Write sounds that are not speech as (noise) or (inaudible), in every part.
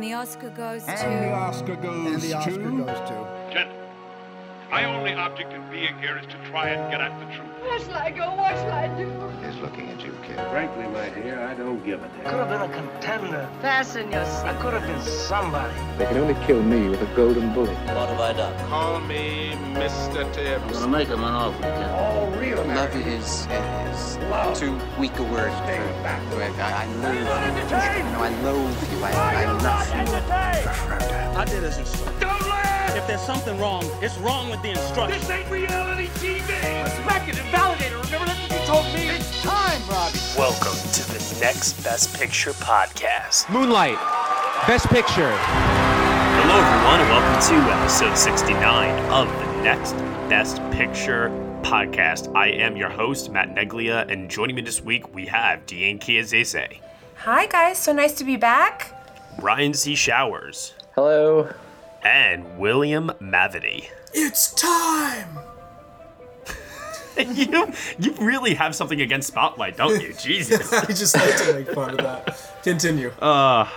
And the Oscar goes And to. the Oscar goes And the Oscar to... goes to. Gentlemen, my only object in being here is to try and get at the truth. Where shall I go? What shall I do? He's looking at you, kid. Frankly, my dear, I don't give a damn. could have been a contender. Fasten your I could have been somebody. They can only kill me with a golden bullet. What have I done? Call me Mr. Tibbs. I'm gonna make him an offer, Ken. All real Love Americans. is, is too weak a word for I, I loathe you. No, I loathe you. I, I love you. I did as instructed. Don't laugh! If there's something wrong, it's wrong with the instructions. This ain't reality TV! Respect it and validate it. Remember that's what you told me. It's time, Robbie. Welcome to the Next Best Picture podcast. Moonlight, Best Picture. Hello, everyone, and welcome to episode 69 of the Next Best Picture podcast. I am your host, Matt Neglia, and joining me this week, we have Deann Chiazzese, Hi, guys. So nice to be back. Ryan C. Showers, Hello. And William Mavity. It's time. (laughs) you, you really have something against Spotlight, don't you? (laughs) Jesus. I just like to make fun of that. Continue. Uh,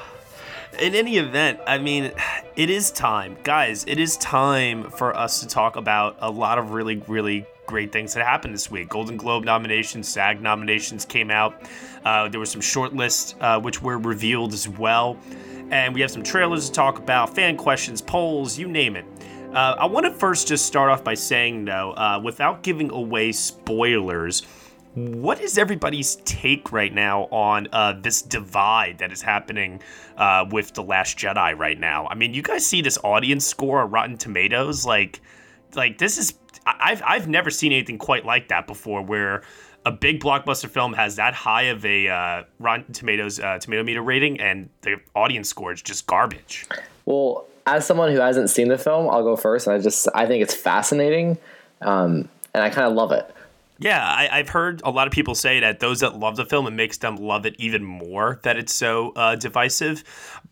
in any event, I mean, it is time, guys. It is time for us to talk about a lot of really, really great things that happened this week. Golden Globe nominations, SAG nominations came out. Uh, there were some short lists uh, which were revealed as well, and we have some trailers to talk about, fan questions, polls, you name it. Uh, I want to first just start off by saying, though, uh, without giving away spoilers, what is everybody's take right now on uh, this divide that is happening uh, with The Last Jedi right now? I mean, you guys see this audience score on Rotten Tomatoes, like, like this is I've I've never seen anything quite like that before, where a big blockbuster film has that high of a uh, Rotten Tomatoes uh, tomato meter rating, and the audience score is just garbage. Well, as someone who hasn't seen the film, I'll go first. And I just I think it's fascinating, um, and I kind of love it. Yeah, I, I've heard a lot of people say that those that love the film, it makes them love it even more that it's so uh, divisive.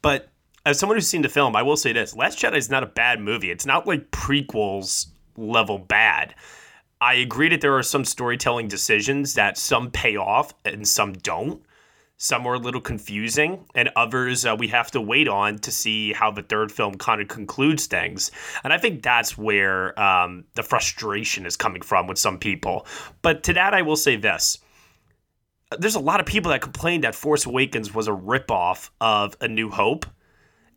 But as someone who's seen the film, I will say this: Last Jedi is not a bad movie. It's not like prequels level bad. I agree that there are some storytelling decisions that some pay off and some don't. Some are a little confusing, and others uh, we have to wait on to see how the third film kind of concludes things. And I think that's where um, the frustration is coming from with some people. But to that, I will say this. There's a lot of people that complained that Force Awakens was a ripoff of A New Hope.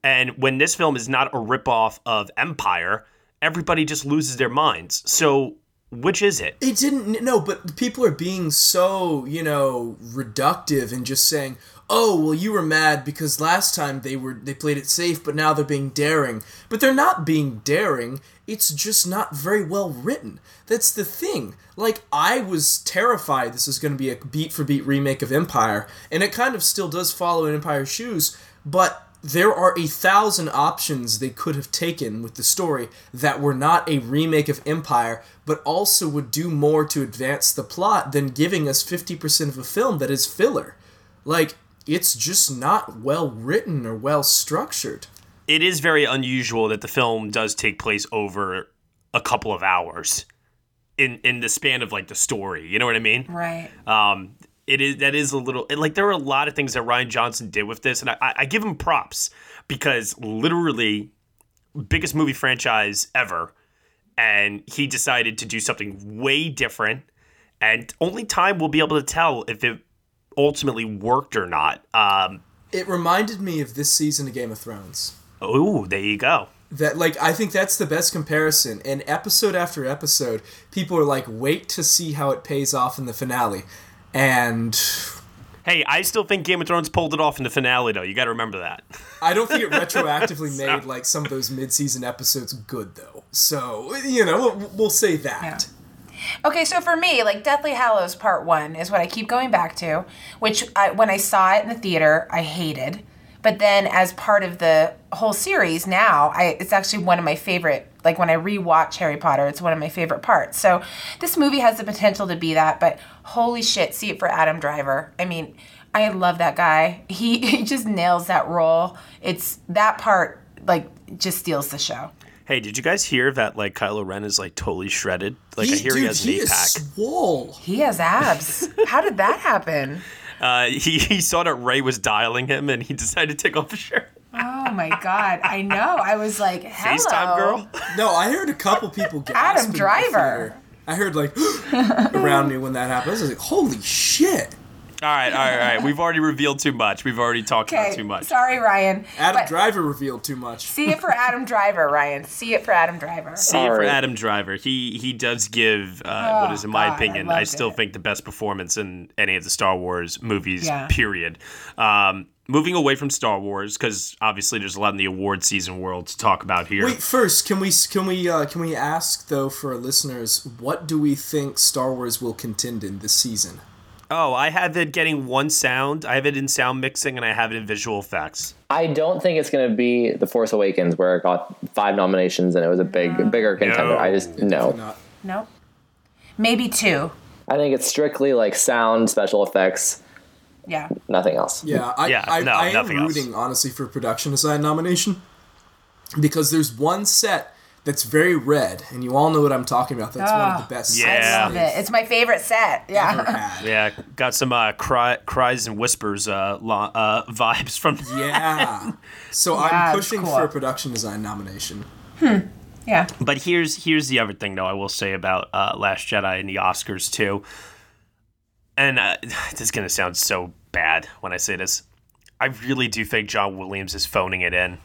And when this film is not a ripoff of Empire, everybody just loses their minds. So, which is it? It didn't. No, but people are being so you know reductive and just saying, "Oh, well, you were mad because last time they were they played it safe, but now they're being daring." But they're not being daring. It's just not very well written. That's the thing. Like I was terrified this is going to be a beat for beat remake of Empire, and it kind of still does follow in Empire's shoes, but there are a thousand options they could have taken with the story that were not a remake of Empire, but also would do more to advance the plot than giving us 50% of a film that is filler. Like, it's just not well written or well structured. It is very unusual that the film does take place over a couple of hours in in the span of like the story. You know what I mean? Right. Um, it is that is a little and, like there are a lot of things that Rian Johnson did with this, and I, I give him props because literally biggest movie franchise ever, and he decided to do something way different, and only time will be able to tell if it ultimately worked or not. Um, It reminded me of this season of Game of Thrones. oh, there you go. That like I think that's the best comparison. And episode after episode, people are like, wait to see how it pays off in the finale. And Hey, I still think Game of Thrones pulled it off in the finale, though. You got to remember that. I don't think it retroactively (laughs) made like some of those mid-season episodes good though. So you know, we'll, we'll say that. Okay, so for me, like Deathly Hallows Part One is what I keep going back to, which I, when I saw it in the theater, I hated. But then, as part of the whole series, now I it's actually one of my favorite. Like when I rewatch Harry Potter, it's one of my favorite parts. So this movie has the potential to be that. But holy shit, see it for Adam Driver. I mean, I love that guy. (laughs) He he just nails that role. It's that part like just steals the show. Hey, did you guys hear that like Kylo Ren is like totally shredded? Like I He- hear he has an he eight is pack. swole. He has abs. (laughs) How did that happen? Uh, he, he saw that Rey was dialing him and he decided to take off his shirt. Oh my god, I know. I was like, (laughs) hello. FaceTime girl. (laughs) No, I heard a couple people gasp. (laughs) Adam Driver. I heard like (gasps) around me when that happened. I was like, "Holy shit!" All right, all right, all right. We've already revealed too much. We've already talked about too much. sorry, Ryan. Adam But Driver revealed too much. See it for Adam Driver, Ryan. See it for Adam Driver. See it for Adam Driver. He he does give uh, Oh, is, in my God, opinion, I, loved still it. think the best performance in any of the Star Wars movies. Yeah. Period. Um, moving away from Star Wars because obviously there's a lot in the award season world to talk about here. Wait, first, can we can we uh, can we ask though for our listeners, what do we think Star Wars will contend in this season? Oh, I have it getting one sound. I have it in sound mixing, and I have it in visual effects. I don't think it's going to be The Force Awakens where it got five nominations and it was a big, bigger contender. I just no. Not. Nope. Maybe two. I think it's strictly like sound, special effects, Yeah. nothing else. Yeah, I, Yeah, I, no, I am nothing else. rooting honestly for production design nomination because there's one set that's very red, and you all know what I'm talking about. That's one Ah, of the best. Yeah. I sets love it. It's my favorite set. they've ever Yeah. had. (laughs) Yeah, got some uh, cry, cries and whispers uh, lo- uh, vibes from. (laughs) Yeah. So Yeah, I'm pushing cool. for a production design nomination. Hmm. Yeah. But here's here's the other thing though I will say about uh, Last Jedi and the Oscars too. And uh, (sighs) this is gonna sound so bad when I say this. I really do think John Williams is phoning it in.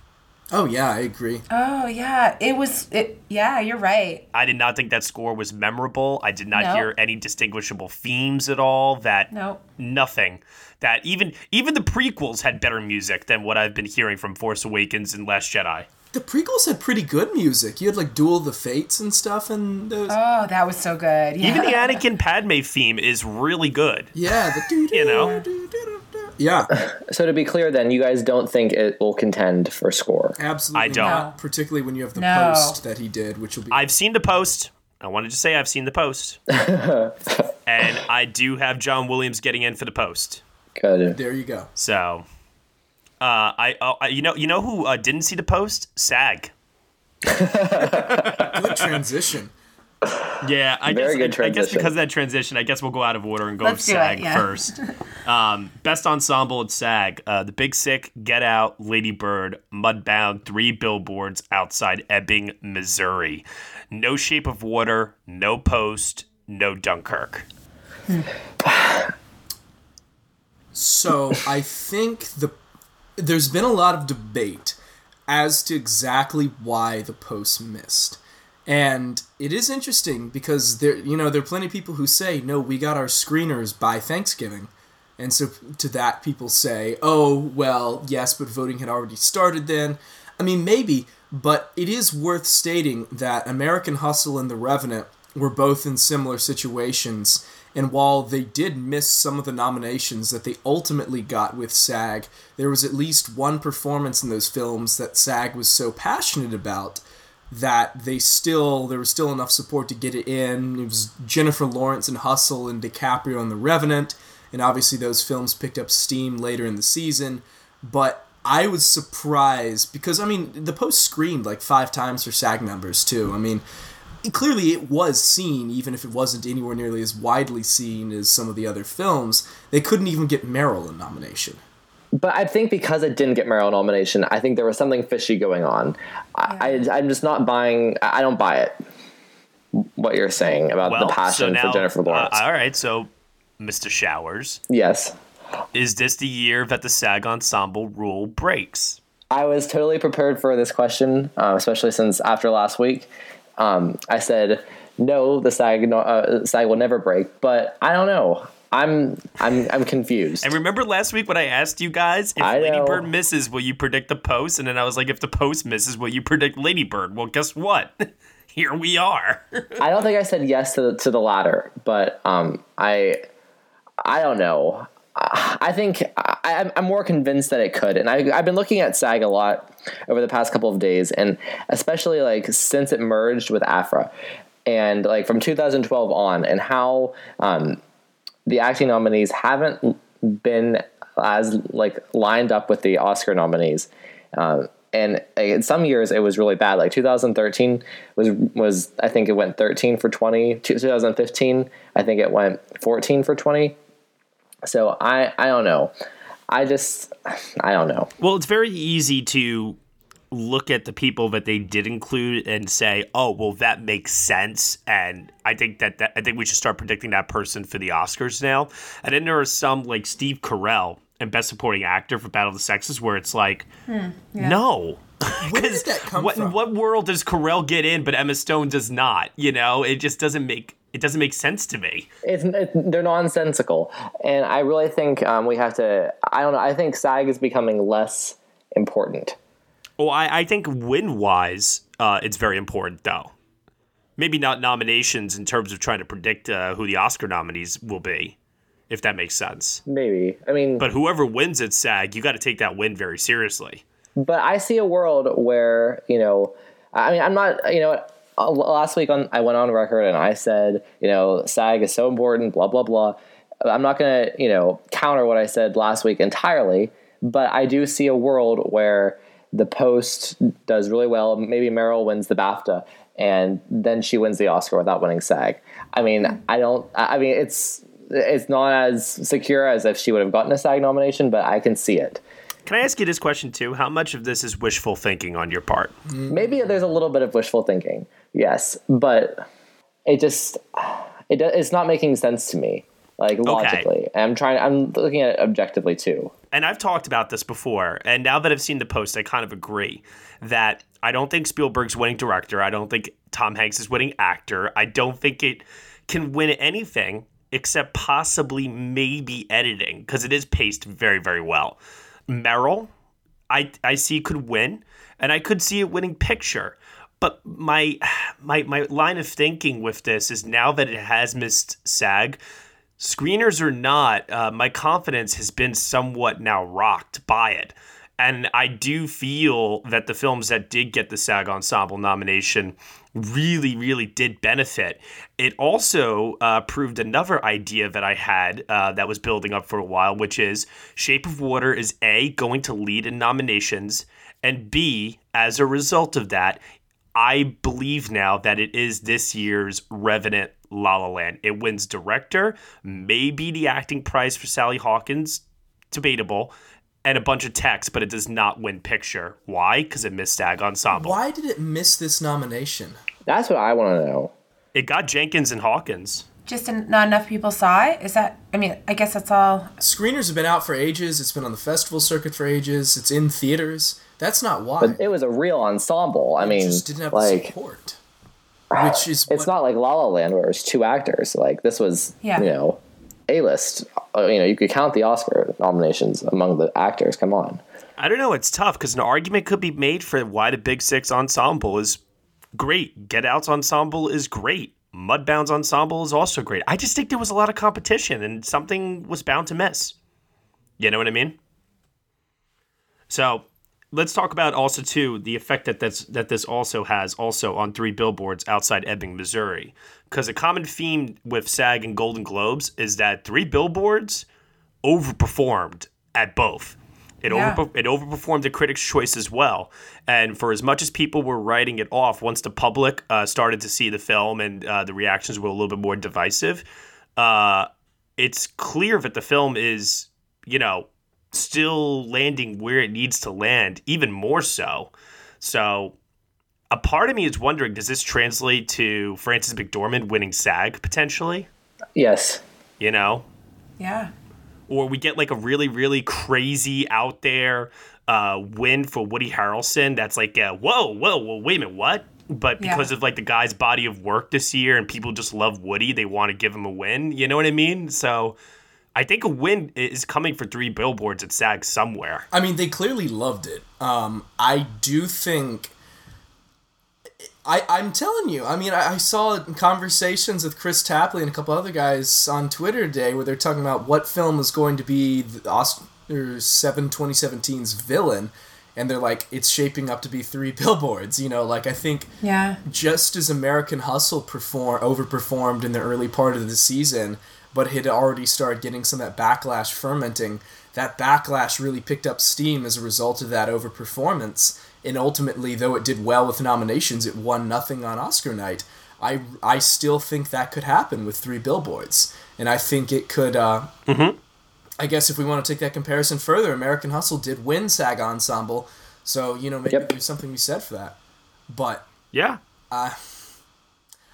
Oh yeah, I agree. Oh yeah. It was. It. Yeah. You're right. I did not think that score was memorable. I did not No. hear any distinguishable themes at all. That Nope. nothing. That even even the prequels had better music than what I've been hearing from Force Awakens and Last Jedi. The prequels had pretty good music. You had like Duel of the Fates and stuff, and those. Oh, that was so good. Yeah. Even the (laughs) Anakin Padme theme is really good. yeah, the (laughs) doo You know? Yeah, (sighs) So to be clear, then you guys don't think it will contend for score. absolutely. I don't. not. Particularly when you have the No. post that he did, which will be. I've seen the post. I wanted to say I've seen the post. (laughs) and I do have John Williams getting in for the post. Good. there you go. So, uh, I, oh, I you know you know who uh, didn't see the post? SAG. (laughs) Good transition. Yeah, I Very guess good I, I guess because of that transition, I guess we'll go out of order and go Let's do it, SAG yeah. first. (laughs) Um, best ensemble at SAG: uh, The Big Sick, Get Out, Lady Bird, Mudbound, Three Billboards Outside Ebbing, Missouri. No Shape of Water, no Post, no Dunkirk. So I think the there's been a lot of debate as to exactly why the post missed. And it is interesting because there you know, there are plenty of people who say, No, we got our screeners by Thanksgiving. And so to that people say, Oh, well, yes, but voting had already started then. I mean maybe, but it is worth stating that American Hustle and The Revenant were both in similar situations. And while they did miss some of the nominations that they ultimately got with SAG, there was at least one performance in those films that SAG was so passionate about that they still there was still enough support to get it in. It was Jennifer Lawrence and Hustle and DiCaprio and The Revenant, and obviously those films picked up steam later in the season. But I was surprised because I mean the post screened like five times for SAG members too. I mean clearly it was seen, even if it wasn't anywhere nearly as widely seen as some of the other films. They couldn't even get Meryl a nomination. But I think because it didn't get Meryl nomination, I think there was something fishy going on. I, I, I'm just not buying. I I don't buy it. What you're saying about Well, the passion so now, for Jennifer Lawrence? uh, all right, so Mr. Showers, yes, is this the year that the SAG ensemble rule breaks? I was totally prepared for this question, uh, especially since after last week, um, I said no, the SAG uh, SAG will never break. But I don't know. I'm I'm I'm confused. And remember last week when I asked you guys if I Lady know. Bird misses, will you predict the post? And then I was like, if the post misses, will you predict Lady Bird? Well, guess what? (laughs) Here we are. I don't think I said yes to the, to the latter, but um, I I don't know. I think I, I'm- I'm more convinced that it could, and I, I've been looking at SAG a lot over the past couple of days, and especially like since it merged with AFTRA, and like from 2012 on, and how um, the acting nominees haven't been as like lined up with the Oscar nominees. Um, and in some years it was really bad. Like 2013 was was I think it went 13 for 20. 2015 I think it went 14 for 20. So I I don't know. I just, I don't know. Well, it's very easy to look at the people that they did include and say, "Oh, well, that makes sense." And I think that, that I think we should start predicting that person for the Oscars now. And then there are some like Steve Carell and Best Supporting Actor for Battle of the Sexes, where it's like, Hmm, yeah. no. Where did that come (laughs) what, from? What world does Carell get in, but Emma Stone does not? You know, it just doesn't make it doesn't make sense to me. It's, it, they're nonsensical, and I really think um, we have to. I don't know. I think SAG is becoming less important. Well, I, I think win wise, uh, it's very important though. Maybe not nominations in terms of trying to predict uh, who the Oscar nominees will be, if that makes sense. Maybe. I mean, But whoever wins at SAG, you got to take that win very seriously. but I see a world where you know. I mean, I'm not. You know, Uh, last week on I went on record and I said, you know, SAG is so important. Blah blah blah. I'm not going to, you know, counter what I said last week entirely, but I do see a world where the Post does really well. Maybe Meryl wins the BAFTA, and then she wins the Oscar without winning SAG. I mean, I don't. I mean, it's it's not as secure as if she would have gotten a SAG nomination, but I can see it. Can I ask you this question too? How much of this is wishful thinking on your part? Maybe there's a little bit of wishful thinking, yes, but it just it it's not making sense to me, like logically. And I'm trying. I'm looking at it objectively too. and I've talked about this before, and now that I've seen the post, I kind of agree that I don't think Spielberg's winning director. I don't think Tom Hanks is winning actor. I don't think it can win anything except possibly maybe editing because it is paced very, very well. Meryl, I I see could win, and I could see it winning picture. But my my my line of thinking with this is now that it has missed SAG, screeners or not, uh, my confidence has been somewhat now rocked by it. And I do feel that the films that did get the SAG Ensemble nomination really, really did benefit. It also uh, proved another idea that I had uh, that was building up for a while, which is Shape of Water is A, going to lead in nominations, and B, as a result of that, I believe now that it is this year's Revenant La La Land. It wins director, maybe the acting prize for Sally Hawkins, debatable, and a bunch of text, but it does not win picture. Why? Because it missed SAG Ensemble. Why did it miss this nomination? That's what I want to know. It got Jenkins and Hawkins. Just en- not enough people saw it. Is that? I mean, I guess that's all. Screeners have been out for ages. It's been on the festival circuit for ages. It's in theaters. That's not why. But it was a real ensemble. I mean, just didn't have the like support. Which is it's not like La La Land where it was two actors. Like this was, Yeah. you know, a list. Uh, you know, you could count the Oscar nominations among the actors. Come on. I don't know. It's tough because an argument could be made for why the Big Sick ensemble is great. Get Out's ensemble is great. Mudbound's ensemble is also great. I just think there was a lot of competition and something was bound to miss. You know what I mean? So let's talk about also too the effect that that's that this also has also on three billboards outside Ebbing, Missouri. Because a common theme with SAG and Golden Globes is that three billboards overperformed at both. It Yeah. over it overperformed the Critics' Choice as well. And for as much as people were writing it off, once the public uh, started to see the film and uh, the reactions were a little bit more divisive, uh, it's clear that the film is, you know, still landing where it needs to land, even more so. So, a part of me is wondering: Does this translate to Frances McDormand winning SAG potentially? Yes. You know, Yeah. or we get like a really really crazy out there uh, win for Woody Harrelson. That's like uh, whoa whoa whoa wait a minute what? But Yeah. because of like the guy's body of work this year and people just love Woody, they want to give him a win. You know what I mean? So I think a win is coming for three billboards at SAG somewhere. I mean, they clearly loved it. Um, I do think. I, I'm telling you, I mean, I, I saw conversations with Kris Tapley and a couple other guys on Twitter today where they're talking about what film is going to be the Oscar 7 2017's villain. And they're like, it's shaping up to be three (laughs) billboards. You know, like, I think Yeah. just as American Hustle perform overperformed in the early part of the season, but had already started getting some of that backlash fermenting. That backlash really picked up steam as a result of that overperformance, and ultimately, though it did well with nominations, it won nothing on Oscar night. I I still think that could happen with three billboards, and I think it could. Uh, I guess if we want to take that comparison further, American Hustle did win SAG Ensemble, so you know maybe Yep. there's something we said for that. But Yeah. uh,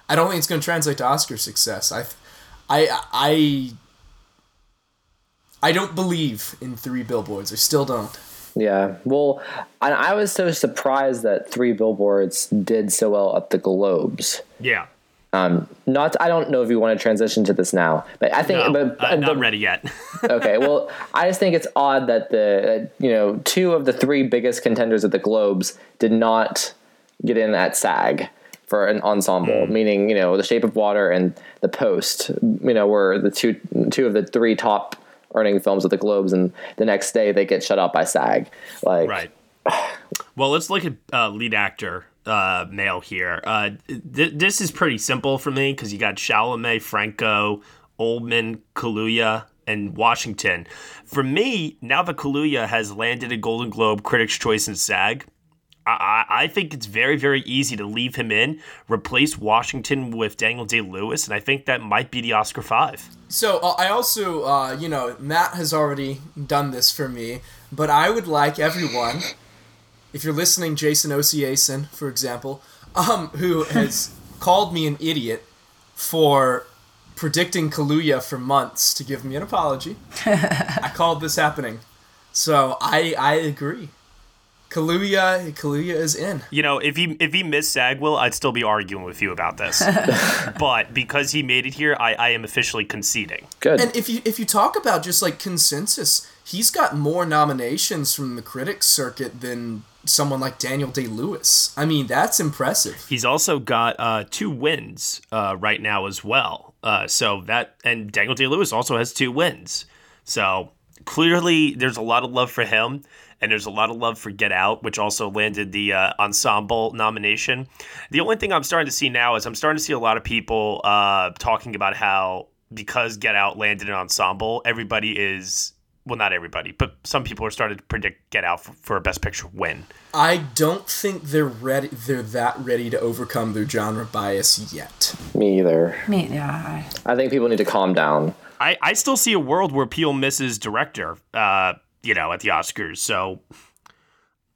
I don't think it's going to translate to Oscar success. I, I, I, I don't believe in three billboards. I still don't. Yeah. Well, I, I was so surprised that Three Billboards did so well at the Globes. Yeah. Um, not. I don't know if you want to transition to this now, but I think. No, but, I'm not the- ready yet. (laughs) okay. Well, I just think it's odd that the uh, you know two of the three biggest contenders at the Globes did not get in at SAG for an ensemble. Meaning, you know, The Shape of Water and The Post. You know, were the two two of the three top earning films at the Globes, and the next day they get shut out by SAG. Like, right. Well, let's look at uh, lead actor uh, male here. Uh, th- this is pretty simple for me because you got Chalamet, Franco, Oldman, Kaluuya, and Washington. For me, now that Kaluuya has landed a Golden Globe, Critics' Choice, and SAG, I, I think it's very, very easy to leave him in, replace Washington with Daniel Day Lewis, and I think that might be the Oscar five. So uh, I also, uh, you know, Matt has already done this for me, but I would like everyone, if you're listening, Jason Osiason, for example, um, who has (laughs) called me an idiot for predicting Kaluuya for months to give me an apology. (laughs) I called this happening, so I I agree. Kaluuya Kaluuya is in. You know, if he if he missed Sagwill, I'd still be arguing with you about this. (laughs) but because he made it here, I, I am officially conceding. Good. And if you if you talk about just like consensus, he's got more nominations from the critics circuit than someone like Daniel Day Lewis. I mean, that's impressive. He's also got uh, two wins uh, right now as well. Uh, so that and Daniel Day Lewis also has two wins. So clearly, there's a lot of love for him, and there's a lot of love for Get Out, which also landed the uh, ensemble nomination. The only thing I'm starting to see now is I'm starting to see a lot of people uh, talking about how because Get Out landed an ensemble, everybody is well, not everybody, but some people are starting to predict Get Out for, for a Best Picture win. I don't think they're ready. They're that ready to overcome their genre bias yet. Me either. Me, yeah. I think people need to calm down. I, I still see a world where Peele misses director, uh, you know, at the Oscars. So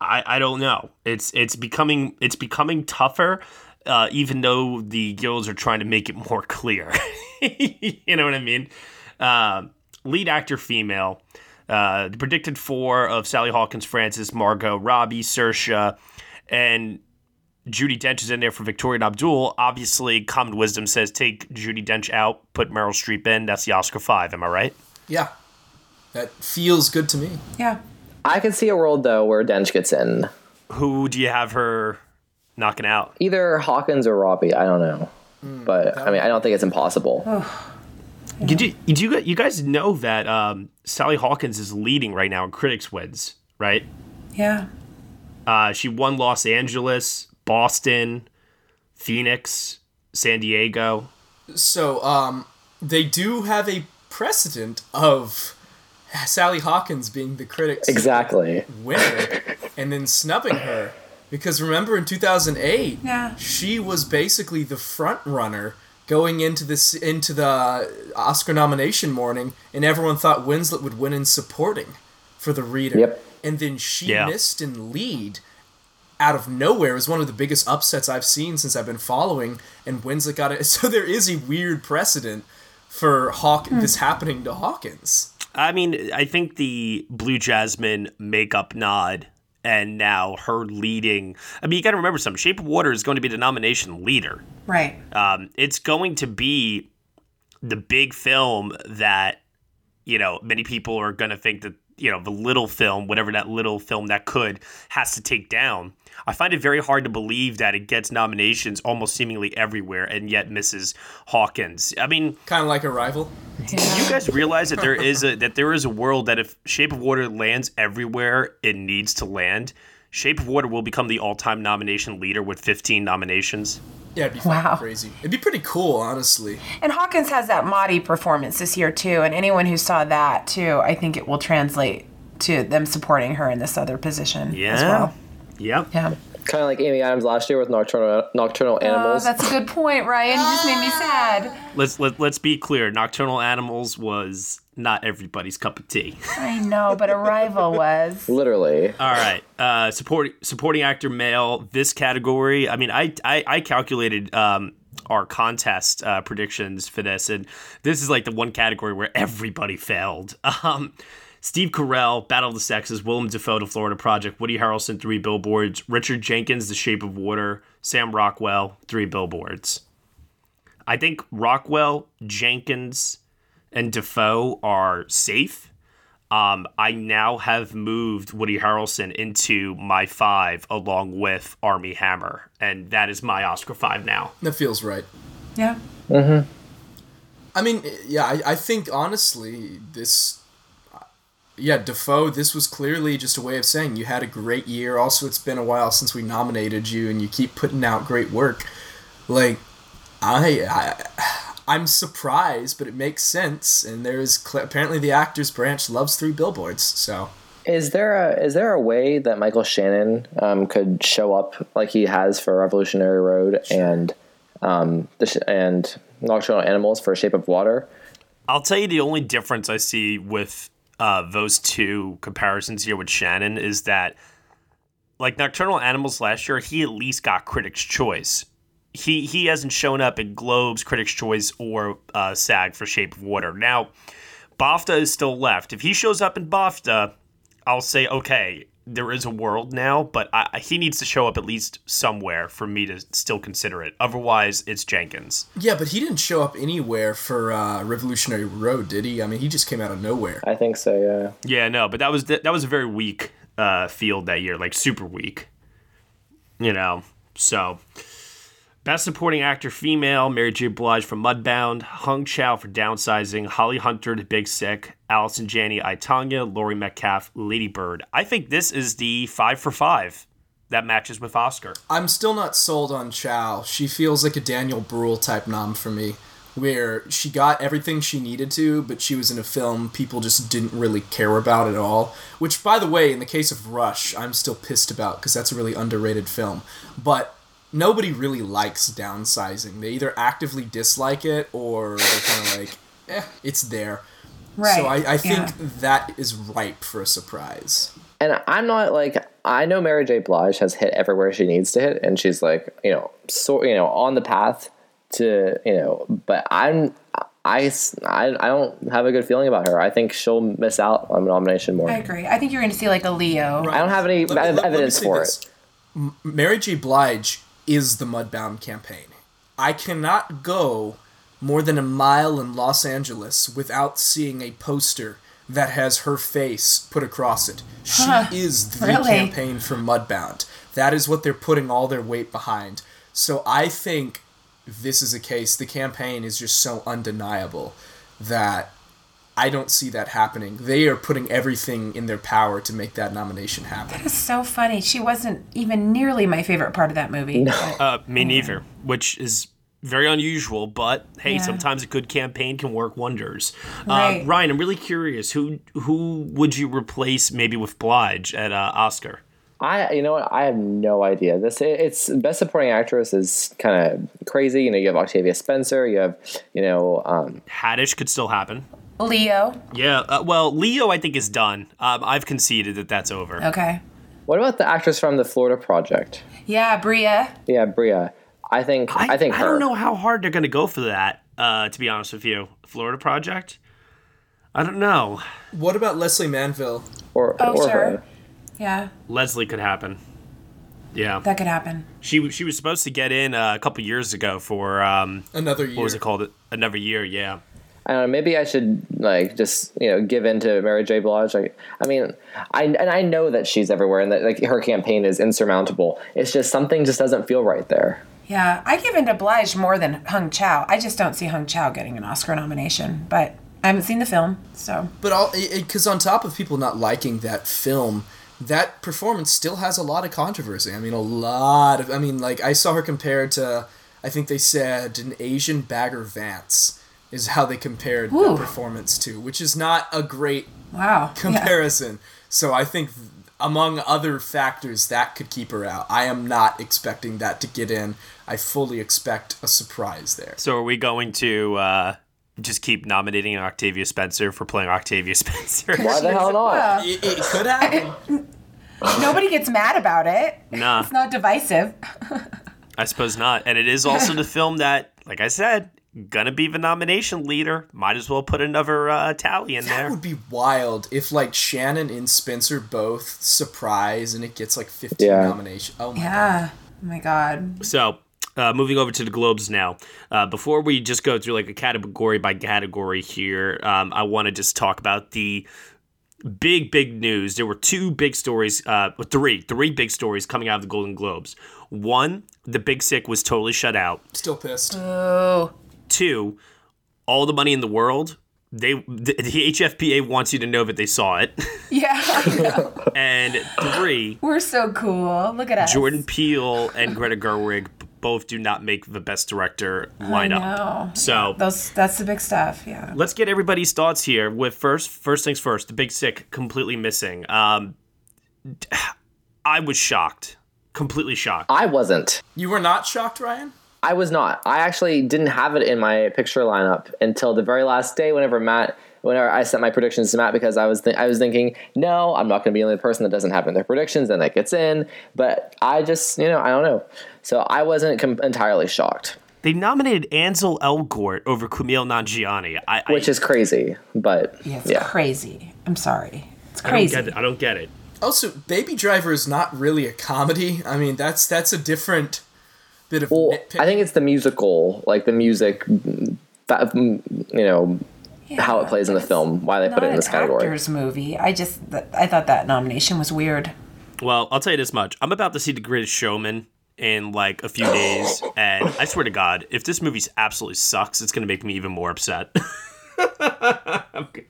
I I don't know. It's it's becoming it's becoming tougher, uh, even though the guilds are trying to make it more clear. (laughs) you know what I mean? Uh, lead actor female. Uh, predicted four of Sally Hawkins, Frances, Margot, Robbie, Saoirse, and Judi Dench is in there for Victoria Abdul. Obviously, common wisdom says take Judi Dench out, put Meryl Streep in. That's the Oscar five. Am I right? Yeah, that feels good to me. Yeah. I could see a world though where Dench gets in. Who do you have her knocking out? Either Hawkins or Robbie. I don't know, but I mean, I don't think it's impossible. Did you did you you guys know that um, Sally Hawkins is leading right now in critics wins? Right? Yeah. Uh, she won Los Angeles, Boston, Phoenix, San Diego. So, um, they do have a precedent of Sally Hawkins being the critics Exactly. winner and then snubbing her. Because remember in 2008, Yeah. she was basically the front runner going into this into the Oscar nomination morning, and everyone thought Winslet would win in supporting for the reader. Yep. And then she Yeah. missed in lead out of nowhere. It was one of the biggest upsets I've seen since I've been following, and Winslet got it. (laughs) So there is a weird precedent for Hawk hmm. this happening to Hawkins. I mean, I think the Blue Jasmine makeup nod and now her leading. I mean, you got to remember some Shape of Water is going to be the nomination leader. Right. Um, it's going to be the big film that you know many people are going to think that you know the little film, whatever that little film that could, has to take down. I find it very hard to believe that it gets nominations almost seemingly everywhere and yet misses Hawkins. I mean, Kind of like a rival. do you guys realize that there is a that there is a world that if Shape of Water lands everywhere it needs to land, Shape of Water will become the all-time nomination leader with 15 nominations. Yeah, it'd be fucking crazy. It'd be pretty cool, honestly. And Hawkins has that Maudie performance this year too, and anyone who saw that too, I think it will translate to them supporting her in this other position Yeah. as well. Yep. Yeah. Kind of like Amy Adams last year with Nocturnal Nocturnal Oh, Animals. that's a good point, Ryan. You just made me sad. (laughs) Let's let, let's be clear. Nocturnal Animals was not everybody's cup of tea. (laughs) I know, but Arrival was. Literally. All right. Uh, support, supporting actor male. This category. I mean, I I, I calculated um, our contest uh, predictions for this, and this is like the one category where everybody failed. (laughs) Um, Steve Carell, Battle of the Sexes, Willem Dafoe, The Florida Project, Woody Harrelson, Three Billboards, Richard Jenkins, The Shape of Water, Sam Rockwell, Three Billboards. I think Rockwell, Jenkins, and Dafoe are safe. Um, I now have moved Woody Harrelson into my five along with Armie Hammer, and that is my Oscar five now. That feels right. Yeah. Mm-hmm. I mean, yeah, I, I think honestly, this, yeah, Dafoe, this was clearly just a way of saying you had a great year. Also, it's been a while since we nominated you, and you keep putting out great work. Like, I, I I'm surprised, but it makes sense. And there's cl- apparently the actors branch loves three billboards, so. Is there a is there a way that Michael Shannon um, could show up like he has for Revolutionary Road and um, the sh- and Nocturnal Animals for Shape of Water? I'll tell you the only difference I see with uh, those two comparisons here with Shannon is that, like Nocturnal Animals last year, he at least got Critics' Choice. He he hasn't shown up in Globes, Critics' Choice, or uh, SAG for Shape of Water. Now, BAFTA is still left. If he shows up in BAFTA, I'll say okay, there is a world now, but I, he needs to show up at least somewhere for me to still consider it. Otherwise, it's Jenkins. Yeah, but he didn't show up anywhere for uh, Revolutionary Road, did he? I mean, he just came out of nowhere. I think so. Yeah. Yeah, no, but that was that was a very weak uh, field that year, like super weak. You know, so best supporting actor female: Mary J. Blige for Mudbound, Hong Chau for Downsizing, Holly Hunter to Big Sick, Allison Janney, I Tonya, Laurie Metcalf, Lady Bird. I think this is the five for five that matches with Oscar. I'm still not sold on Chau. She feels like a Daniel Bruhl type nom for me, where she got everything she needed to, but she was in a film people just didn't really care about at all. Which, by the way, in the case of Rush, I'm still pissed about because that's a really underrated film. But nobody really likes downsizing. They either actively dislike it or they're kind of like, eh, it's there. Right. So I, I think yeah. that is ripe for a surprise. And I'm not like I know Mary J. Blige has hit everywhere she needs to hit, and she's like you know so you know on the path to you know. But I'm I I, I don't have a good feeling about her. I think she'll miss out on a nomination more. I agree. I think you're going to see like a Leo. I don't have any Let me- let- let evidence say for this. it. Mary J. Blige is the Mudbound campaign. I cannot go more than a mile in Los Angeles without seeing a poster that has her face put across it. She Huh. is the Really? campaign for Mudbound. That is what they're putting all their weight behind. So I think this is a case. The campaign is just so undeniable that I don't see that happening. They are putting everything in their power to make that nomination happen. That is so funny. She wasn't even nearly my favorite part of that movie. but- Uh, me neither, which is very unusual, but hey, Yeah. sometimes a good campaign can work wonders. Right. Uh, Ryan, I'm really curious who who would you replace maybe with Blige at uh, Oscar? I, you know what? I have no idea. This it's best supporting actress is kind of crazy. You know, you have Octavia Spencer. You have, you know, um, Haddish could still happen. Leo. Yeah, uh, well, Leo, I think is done. Um, I've conceded that that's over. Okay. what about the actress from the Florida Project? Yeah, Bria. Yeah, Bria. I think I, think I her. don't know how hard they're going to go for that. Uh, to be honest with you, Florida Project. I don't know. What about Lesley Manville? Or Oh, or sure. her. Yeah, Leslie could happen. Yeah, that could happen. she she was supposed to get in uh, a couple years ago for um, Another what was it called? Another year. Yeah. I don't know. Maybe I should like just you know give in to Mary J. Blige. Like, I mean, I and I know that she's everywhere and that like her campaign is insurmountable. It's just something just doesn't feel right there. Yeah, I give in to Blige more than Hong Chau. I just don't see Hong Chau getting an Oscar nomination, but I haven't seen the film, so. But all because on top of people not liking that film, that performance still has a lot of controversy. I mean, a lot of. I mean, like I saw her compared to, I think they said an Asian Bagger Vance is how they compared Ooh. that performance to, which is not a great Wow. yeah. comparison. So I think among other factors, that could keep her out. I am not expecting that to get in. I fully expect a surprise there. So are we going to uh, just keep nominating Octavia Spencer for playing Octavia (laughs) Spencer? Why the hell not? It, it could happen. (laughs) Nobody gets mad about it. Nah, It's not divisive. (laughs) I suppose not. And it is also the film that, like I said, gonna be the nomination leader. Might as well put another uh, tally in That there. That would be wild if like Shannon and Spencer both surprise and it gets like 15 Yeah. nominations. Oh my Yeah. Oh my god. So, uh, moving over to the Globes now. Uh, before we just go through like a category by category here, um, I want to just talk about the big, big news. There were two big stories, uh, three, three big stories coming out of the Golden Globes. One, the Big Sick was totally shut out. Still pissed. Oh. Two, all the money in the world. They the, the HFPA wants you to know that they saw it. (laughs) Yeah. And three, We're so cool. Look at us. Jordan Peele and Greta Gerwig both do not make the best director I lineup. know. So Those that's the big stuff. Yeah. let's get everybody's thoughts here. With first, first things first, the Big Sick completely missing. Um, (sighs) I was shocked, completely shocked. I wasn't. You were not shocked, Ryan? I was not. I actually didn't have it in my picture lineup until the very last day. Whenever Matt, whenever I sent my predictions to Matt, because I was th- I was thinking, no, I'm not going to be the only person that doesn't have in their predictions, and that gets in. But I just, you know, I don't know. So I wasn't com- entirely shocked, They nominated Ansel Elgort over Kumail Nanjiani. I, I which is crazy. But Yeah, it's yeah, crazy. I'm sorry. It's I don't crazy. get it. I don't get it. Also, Baby Driver is not really a comedy. I mean, that's that's a different bit of well, nitpicking. I think it's the musical, like the music, that you know, how it plays in the film. Why they put it in an this category. actor's movie. I just th- I thought that nomination was weird. Well, I'll tell you this much. I'm about to see The Greatest Showman in like a few days, and I swear to God, if this movie absolutely sucks, it's going to make me even more upset. (laughs) Okay.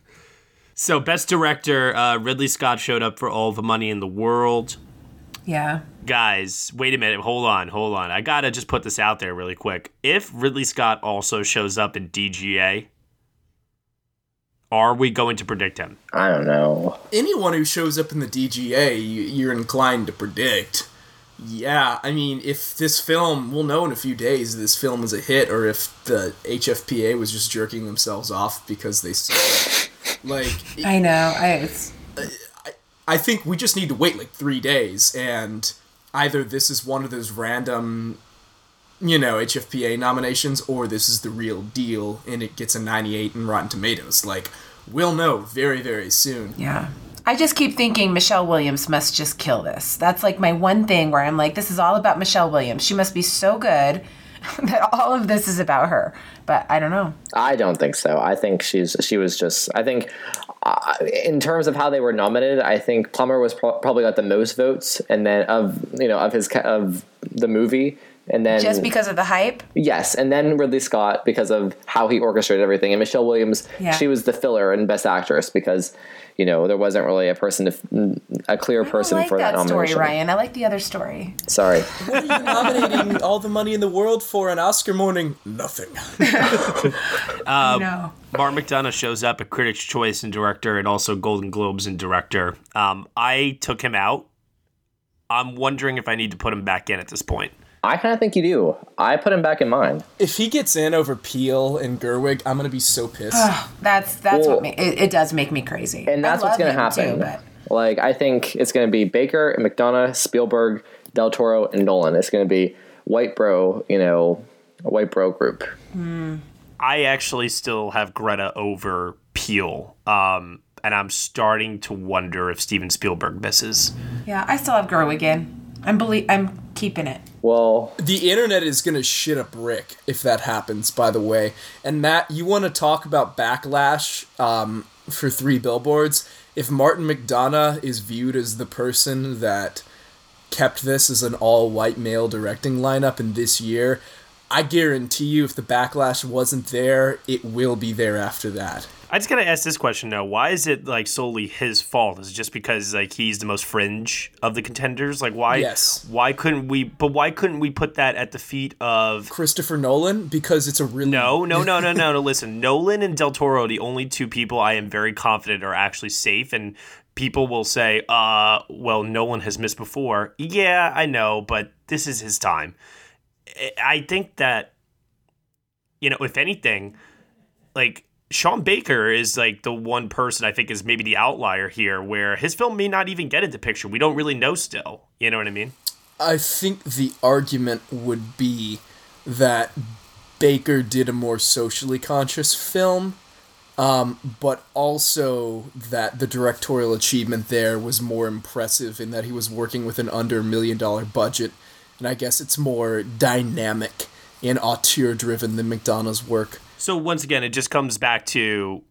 So, Best Director, uh, Ridley Scott showed up for All the Money in the World. Yeah. Guys, wait a minute. Hold on, hold on. I got to just put this out there really quick. If Ridley Scott also shows up in DGA, are we going to predict him? I don't know. anyone who shows up in the DGA, you, you're inclined to predict. Yeah, I mean, if this film, we'll know in a few days this film is a hit, or if the HFPA was just jerking themselves off because they saw (laughs) it. like, I know. I it's uh, I think we just need to wait like three days, and either this is one of those random, you know, HFPA nominations, or this is the real deal, and it gets a 98 in Rotten Tomatoes. Like, we'll know very, very soon. yeah. I just keep thinking Michelle Williams must just kill this. That's like my one thing where I'm like, this is all about Michelle Williams. She must be so good (laughs) that all of this is about her. But I don't know. I don't think so. I think she's she was just. I think uh, in terms of how they were nominated, I think Plummer was pro- probably got the most votes, and then of you know of his of the movie, and then Just because of the hype? yes, and then Ridley Scott because of how he orchestrated everything, and Michelle Williams, Yeah. she was the filler and best actress because you know there wasn't really a person to a clear person like for that, that story, nomination. Ryan. I like the other story. Sorry. (laughs) What are you nominating all the money in the world for an Oscar morning? Nothing. (laughs) Uh, no. Mark McDonagh shows up at Critics' Choice and Director and also Golden Globes and Director. Um, I took him out. I'm wondering if I need to put him back in at this point. I kind of think you do. I put him back in mind. If he gets in over Peele and Gerwig, I'm gonna be so pissed. That's that's Well- what ma- it, it does make me crazy. and that's I what's going to him happen. Too, but like I think it's going to be Baker, and McDonagh, Spielberg, Del Toro, and Nolan. It's going to be white bro, you know, a white bro group. I actually still have Greta over Peele. Um, and I'm starting to wonder if Steven Spielberg misses. yeah, I still have Gerwig in. I'm belie- I'm keeping it. Well, The internet is gonna shit a brick if that happens. By the way, and Matt, you want to talk about backlash um, for three billboards? If Martin McDonagh is viewed as the person that kept this as an all-white male directing lineup in this year, I guarantee you, if the backlash wasn't there, it will be there after that. I just gotta ask this question though: Why is it like solely his fault? Is it just because like he's the most fringe of the contenders? Like why? Yes. Why couldn't we? But why couldn't we put that at the feet of? Christopher Nolan, because it's a really No, no, no, no, no, no. Listen, Nolan and Del Toro are the only two people I am very confident are actually safe, and people will say, uh, well, Nolan has missed before. Yeah, I know, but this is his time. I think that, you know, if anything, like Sean Baker is like the one person I think is maybe the outlier here where his film may not even get into picture. We don't really know still. You know what I mean? I think the argument would be that Baker did a more socially conscious film, um, but also that the directorial achievement there was more impressive in that he was working with an under million dollar budget, and I guess it's more dynamic and auteur driven than McDonagh's work. So once again, it just comes back to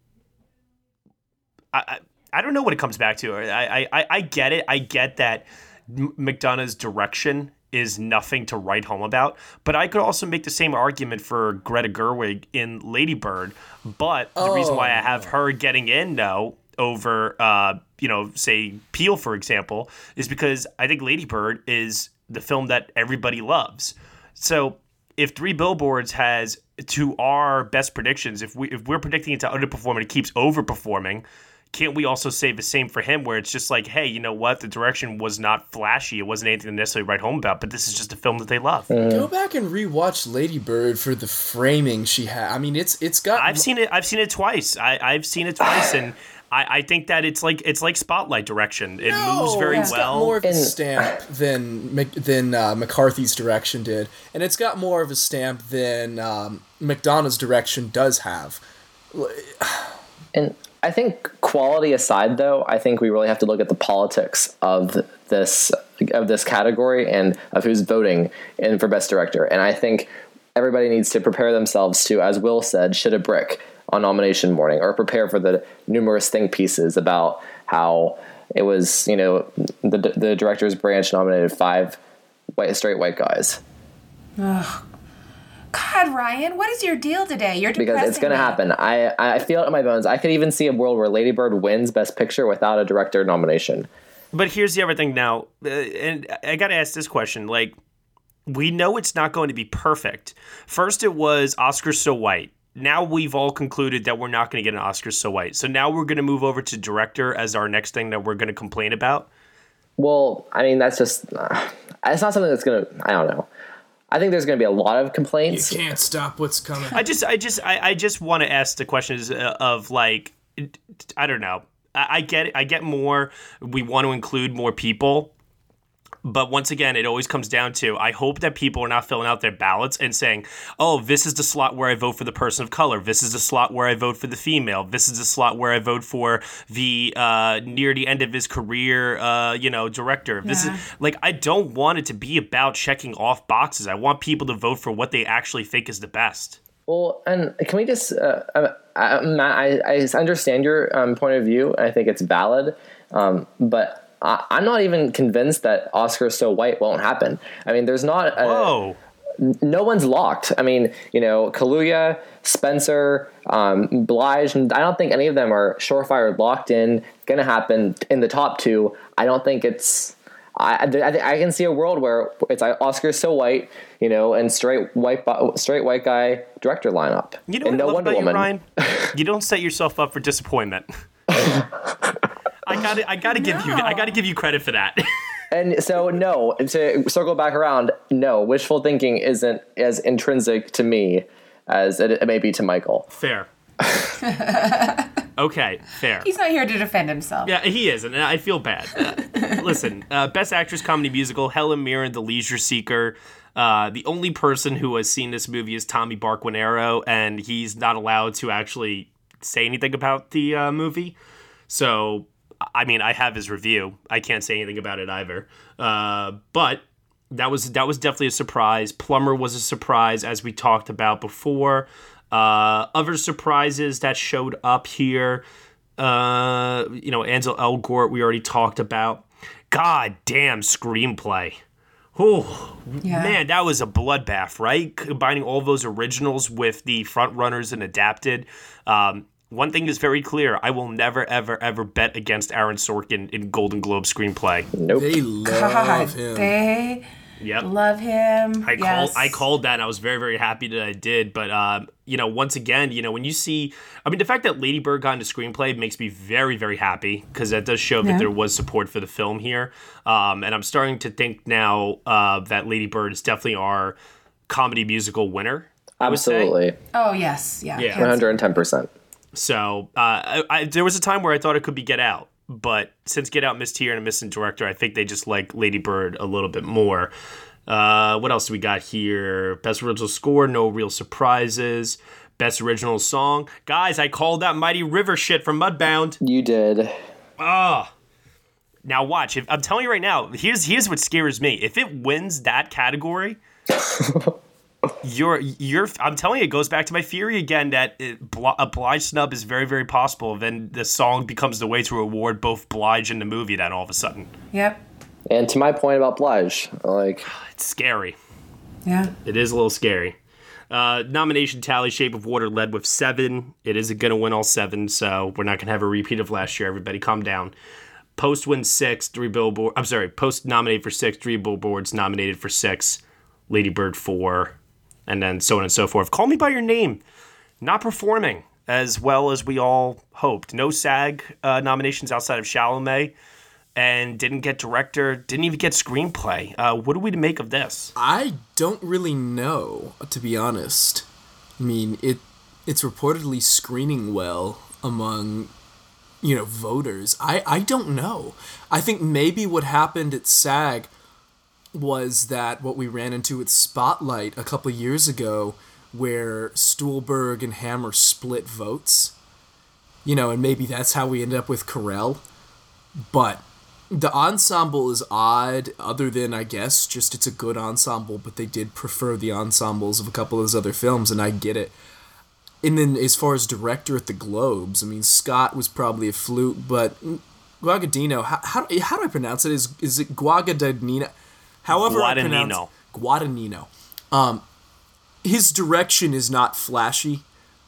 I, I, I don't know what it comes back to. I, I, I get it. I get that M- McDonagh's direction is nothing to write home about, but I could also make the same argument for Greta Gerwig in Lady Bird. But the reason why I have her getting in though over uh, you know, say Peele for example, is because I think Lady Bird is the film that everybody loves. So if three billboards has to our best predictions, if we if we're predicting it to underperform and it keeps overperforming, can't we also say the same for him where it's just like, hey, you know what? The direction was not flashy. It wasn't anything to necessarily write home about, but this is just a film that they love. Go back and rewatch Lady Bird for the framing she had. I mean, it's it's got. I've seen it. I've seen it twice. I, I've seen it twice, and (sighs) (laughs) I, I think that it's like it's like spotlight direction. It moves very it's well. got more of a stamp than than uh, McCarthy's direction did, and it's got more of a stamp than um, McDonagh's direction does have. And I think quality aside, though, I think we really have to look at the politics of this of this category and of who's voting in for best director. And I think everybody needs to prepare themselves to, as Will said, shit a brick on nomination morning, or prepare for the numerous think pieces about how it was. You know, the the director's branch nominated five white straight white guys Ugh. God, Ryan, what is your deal today? You're because it's going to happen. I I feel it in my bones. I could even see a world where Lady Bird wins Best Picture without a director nomination. But here's the other thing now, uh, and I got to ask this question: like, we know it's not going to be perfect. First, it was Oscar so white. Now we've all concluded that we're not going to get an Oscar so white. So now we're going to move over to director as our next thing that we're going to complain about. Well, I mean, that's just, uh, it's not something that's going to, I don't know. I think there's going to be a lot of complaints. You can't stop what's coming. I just, I just, I, I just want to ask the questions uh, of like, I don't know. I, I get it. I get more. We want to include more people. But once again, it always comes down to I hope that people are not filling out their ballots and saying, oh, this is the slot where I vote for the person of color. This is the slot where I vote for the female. This is the slot where I vote for the uh, near the end of his career, uh, you know, director. This is like, I don't want it to be about checking off boxes. I want people to vote for what they actually think is the best. Well, and can we just, uh, uh, uh, Matt, I, I understand your um, point of view, and I think it's valid, um, but I, I'm not even convinced that Oscar So White won't happen. I mean, there's not a, Whoa. no one's locked. I mean, you know, Kaluuya, Spencer, um, Blige, and I don't think any of them are surefire locked in. Going to happen in the top two. I don't think it's. I, I, I can see a world where it's like Oscar so white, you know, and straight white straight white guy director lineup. You know and what no I love Wonder about Woman. you, Ryan? (laughs) you don't set yourself up for disappointment. (laughs) (laughs) I got to I got to give you I got to give you credit for that. (laughs) And so, no, to circle back around, no, wishful thinking isn't as intrinsic to me as it, it may be to Michael. fair. (laughs) okay, fair. He's not here to defend himself. Yeah, he is, and I feel bad. Uh, (laughs) listen, uh, Best Actress Comedy Musical, Helen Mirren, The Leisure Seeker. Uh, the only person who has seen this movie is Tommy Barquinero, and he's not allowed to actually say anything about the uh, movie. So, I mean, I have his review. I can't say anything about it either. Uh, but that was that was definitely a surprise. Plummer was a surprise, as we talked about before. Uh, other surprises that showed up here, uh, you know, Ansel Elgort, we already talked about. God damn screenplay. Oh Yeah. man, that was a bloodbath, right? Combining all those originals with the front runners and adapted. Um, one thing is very clear: I will never, ever, ever bet against Aaron Sorkin in Golden Globe screenplay. Nope. They love God, him. they Yep. Love him. I yes. called I called that and I was very, very happy that I did. But um, you know, once again, you know, when you see I mean the fact that Lady Bird got into screenplay makes me very, very happy because that does show Yeah. that there was support for the film here. Um, and I'm starting to think now uh, that Lady Bird is definitely our comedy musical winner. I would say. Absolutely. Oh yes, yeah. Yeah. One hundred and ten percent. So uh, I, I, there was a time where I thought it could be Get Out, but since Get Out missed here and a missing director, I think they just like Lady Bird a little bit more. Uh, what else do we got here? Best original score, no real surprises. Best original song, guys. I called that Mighty River shit from Mudbound. You did. Ah. Now watch. If I'm telling you right now, here's here's what scares me. If it wins that category, (laughs) you're you're. I'm telling you, it goes back to my theory again that it, Bl- a Blige snub is very very possible. Then the song becomes the way to reward both Blige and the movie. Then all of a sudden, Yep. And to my point about Blige, like (sighs) it's scary. Yeah. It is a little scary. Uh, nomination tally: Shape of Water led with seven. It isn't going to win all seven, so we're not going to have a repeat of last year. Everybody, calm down. Post wins six, three billboard. I'm sorry, Post nominated for six, three billboards nominated for six, Lady Bird four, and then so on and so forth. Call Me by Your Name, not performing as well as we all hoped. No SAG uh, nominations outside of Chalamet, and didn't get director, didn't even get screenplay. Uh, what do we make of this? I don't really know, to be honest. I mean, it it's reportedly screening well among you know voters. I I don't know. I think maybe what happened at SAG was that what we ran into with Spotlight a couple years ago where Stuhlbarg and Hammer split votes. You know, and maybe that's how we end up with Carell. But the ensemble is odd, other than I guess just it's a good ensemble, but they did prefer the ensembles of a couple of those other films, and I get it. And then as far as director at the Globes, I mean Scott was probably a flute, but Guadagnino, how, how, how do I pronounce it? Is is it Guadagnino? However I pronounce Guadagnino. Um, his direction is not flashy.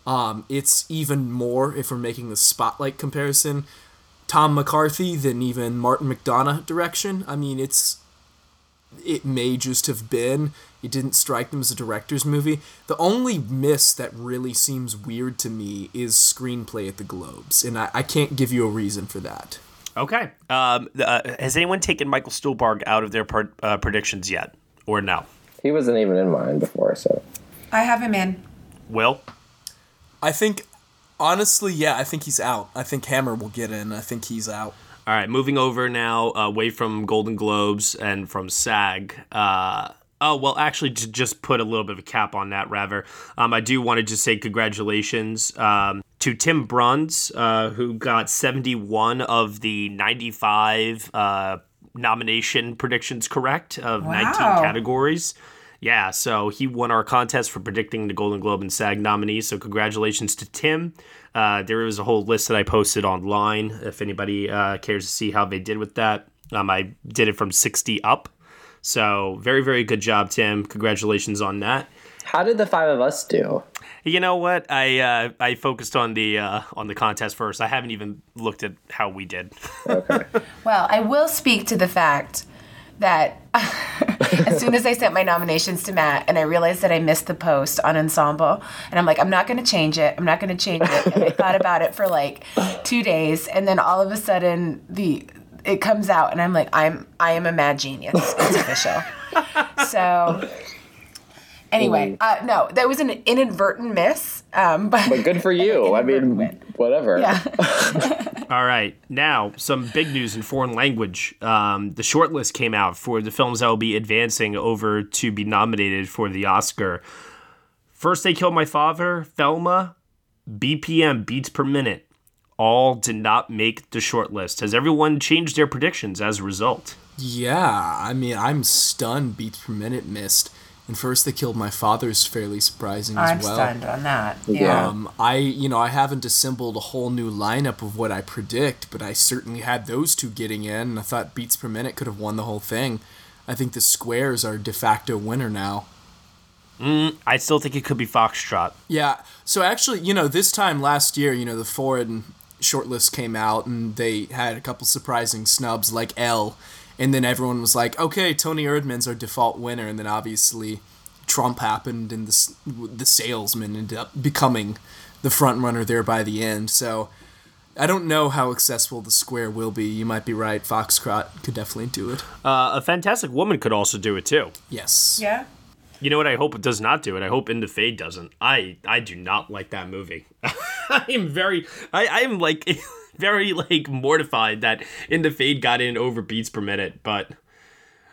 Um, it's even more if we're making the spotlight comparison. Tom McCarthy than even Martin McDonagh direction. I mean, it's it may just have been. It didn't strike them as a director's movie. The only miss that really seems weird to me is screenplay at the Globes, and I, I can't give you a reason for that. Okay. Um, uh, has anyone taken Michael Stuhlbarg out of their par- uh, predictions yet, or no? he wasn't even in mine before, so I have him in. Will? I think, honestly, yeah, I think he's out. I think Hammer will get in. I think he's out. All right, moving over now uh, away from Golden Globes and from SAG. Uh, oh, well, actually, to just put a little bit of a cap on that, rather, um, I do want to just say congratulations um, to Tim Bruns, uh, who got 71 of the 95 uh, nomination predictions correct of 19 categories. Yeah, so he won our contest for predicting the Golden Globe and SAG nominees. So congratulations to Tim. Uh, there was a whole list that I posted online. If anybody uh, cares to see how they did with that, um, I did it from 60 up. So very, very good job, Tim. Congratulations on that. how did the five of us do? You know what? I uh, I focused on the uh, on the contest first. I haven't even looked at how we did. Okay. (laughs) Well, I will speak to the fact that (laughs) as soon as I sent my nominations to Matt and I realized that I missed the post on Ensemble, and I'm like, I'm not going to change it. I'm not going to change it. And I thought about it for like two days, and then all of a sudden the it comes out, and I'm like, I'm I am a mad genius. It's (laughs) official. So. Anyway, uh, no, that was an inadvertent miss. Um, but, But good for you. (laughs) I mean, whatever. yeah. (laughs) All right, now some big news in foreign language. Um, the shortlist came out for the films that will be advancing over to be nominated for the Oscar. First, They Killed My Father, Thelma, BPM, Beats Per Minute, all did not make the shortlist. Has everyone changed their predictions as a result? Yeah, I mean, I'm stunned. Beats per minute missed, and first they killed my father is fairly surprising as well. I'm well. stunned on that. Yeah. Um, I you know I haven't assembled a whole new lineup of what I predict, but I certainly had those two getting in. And I thought beats per minute could have won the whole thing. I think the squares are de facto winner now. Mm, I still think it could be Foxtrot. Yeah. So actually, you know, this time last year, you know, the foreign shortlist came out and they had a couple surprising snubs like Elle. and then everyone was like, okay, Toni Erdmann's our default winner, and then obviously Trump happened, and the the salesman ended up becoming the front runner there by the end. So I don't know how accessible the square will be. You might be right. Foxtrot could definitely do it. Uh, a Fantastic Woman could also do it too. Yes. Yeah. You know what? I hope it does not do it. I hope In the Fade doesn't. I I do not like that movie. (laughs) I am very. I I am like (laughs) very like mortified that In the Fade got in over beats per minute. But,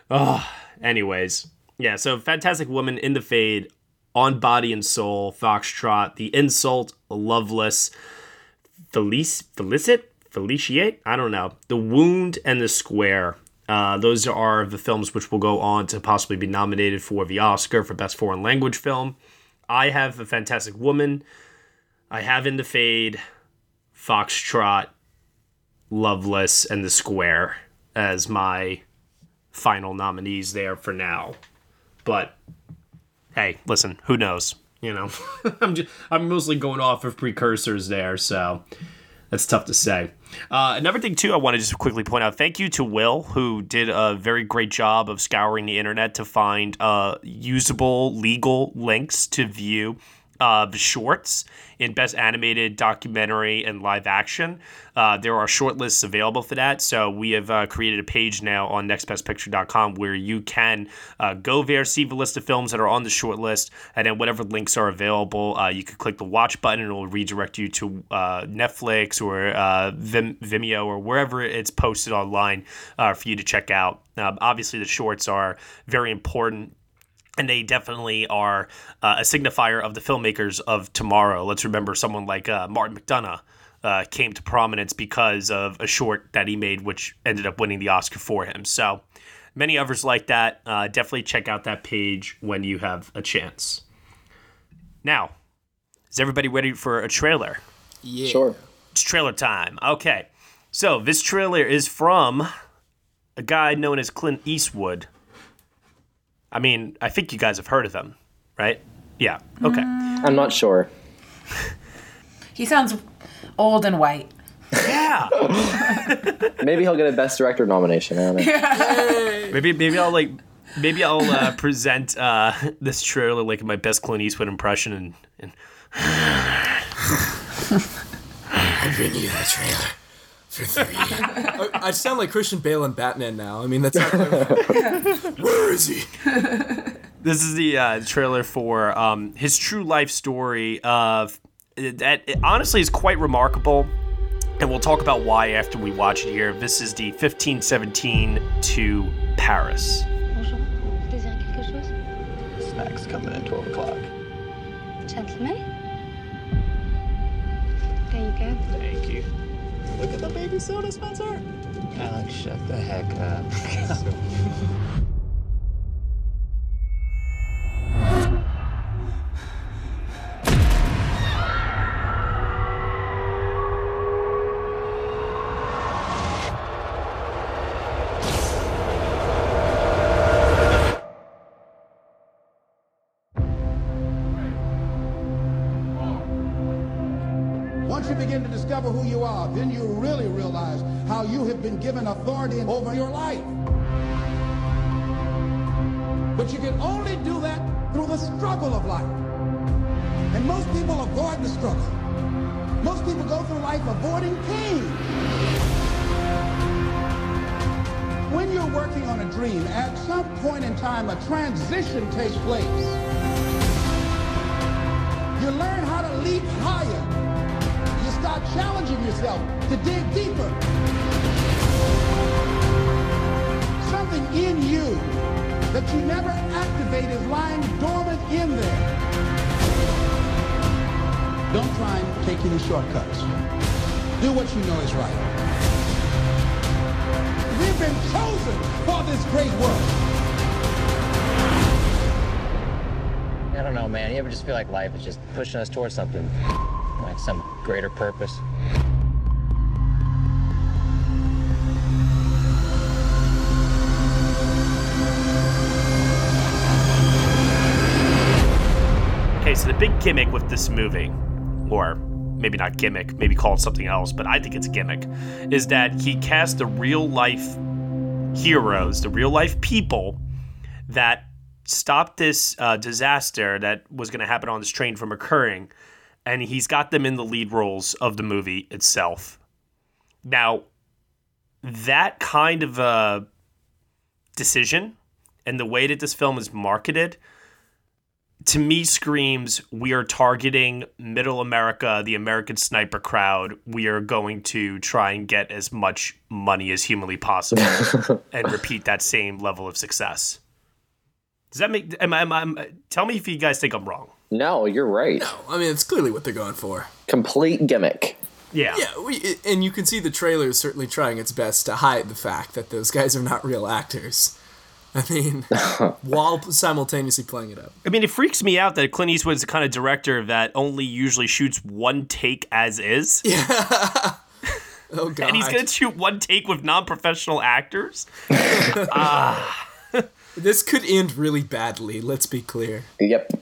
oh, anyways, yeah. So Fantastic Woman, In the Fade, On Body and Soul, Foxtrot, The Insult, Loveless, Felice, Felicit, Feliciate. I don't know. The Wound and the Square. Uh, those are the films which will go on to possibly be nominated for the Oscar for Best Foreign Language Film. I have A Fantastic Woman. I have In the Fade, Foxtrot, Loveless, and The Square as my final nominees there for now. But hey, listen, who knows? You know, (laughs) I'm just I'm mostly going off of precursors there, so that's tough to say. Uh, another thing too, I want to just quickly point out. Thank you to Will, who did a very great job of scouring the internet to find uh, usable legal links to view the shorts in Best Animated Documentary and Live Action. Uh, there are short lists available for that. So we have uh, created a page now on nextbestpicture.com where you can uh, go there, see the list of films that are on the short list, and then whatever links are available, uh, you can click the watch button and it will redirect you to uh, Netflix or uh, Vim- Vimeo or wherever it's posted online for you to check out. Obviously, the shorts are very important and they definitely are uh, a signifier of the filmmakers of tomorrow. Let's remember someone like uh, Martin McDonagh uh, came to prominence because of a short that he made, which ended up winning the Oscar for him. So many others like that. Uh, definitely check out that page when you have a chance. Now, is everybody ready for a trailer? Yeah. Sure. It's trailer time. Okay. So this trailer is from a guy known as Clint Eastwood. I mean, I think you guys have heard of them, right? Yeah. Okay. I'm not sure. (laughs) He sounds old and white. Yeah. (laughs) (laughs) Maybe he'll get a Best Director nomination. I don't know. maybe maybe I'll like maybe I'll uh, present uh, this trailer like my best Clint Eastwood impression and, and (sighs) I bring you that trailer for (laughs) three. I, I sound like Christian Bale and Batman now. I mean, that's not (laughs) where is he? This is the uh, trailer for um, his true life story. Of that it honestly is quite remarkable, and we'll talk about why after we watch it here. This is the 1517 to Paris. Look at the baby soda, Spencer. Alex, shut the heck up. (laughs) (laughs) are, then you really realize how you have been given authority over your life. But you can only do that through the struggle of life. And most people avoid the struggle. Most people go through life avoiding pain. When you're working on a dream, at some point in time, a transition takes place. You learn how to leap higher. Challenging yourself to dig deeper. Something in you that you never activate is lying dormant in there. Don't try and take any shortcuts. Do what you know is right. We've been chosen for this great work. I don't know, man. You ever just feel like life is just pushing us towards something, like some greater purpose? Okay, so the big gimmick with this movie, or maybe not gimmick, maybe call it something else, but I think it's gimmick, is that he cast the real life heroes, the real life people that stopped this uh, disaster that was going to happen on this train from occurring, and he's got them in the lead roles of the movie itself. Now, that kind of a decision and the way that this film is marketed to me screams we are targeting middle America, the American sniper crowd. We are going to try and get as much money as humanly possible (laughs) and repeat that same level of success. Does that make am I, am I, tell me if you guys think I'm wrong. No, you're right. No, I mean it's clearly what they're going for. Complete gimmick. Yeah. Yeah, we, and you can see the trailer is certainly trying its best to hide the fact that those guys are not real actors. I mean, (laughs) while simultaneously playing it up. I mean, it freaks me out that Clint Eastwood's the kind of director that only usually shoots one take as is. Yeah. (laughs) oh god. (laughs) And he's gonna shoot one take with non-professional actors. ah. This could end really badly. Let's be clear. Yep.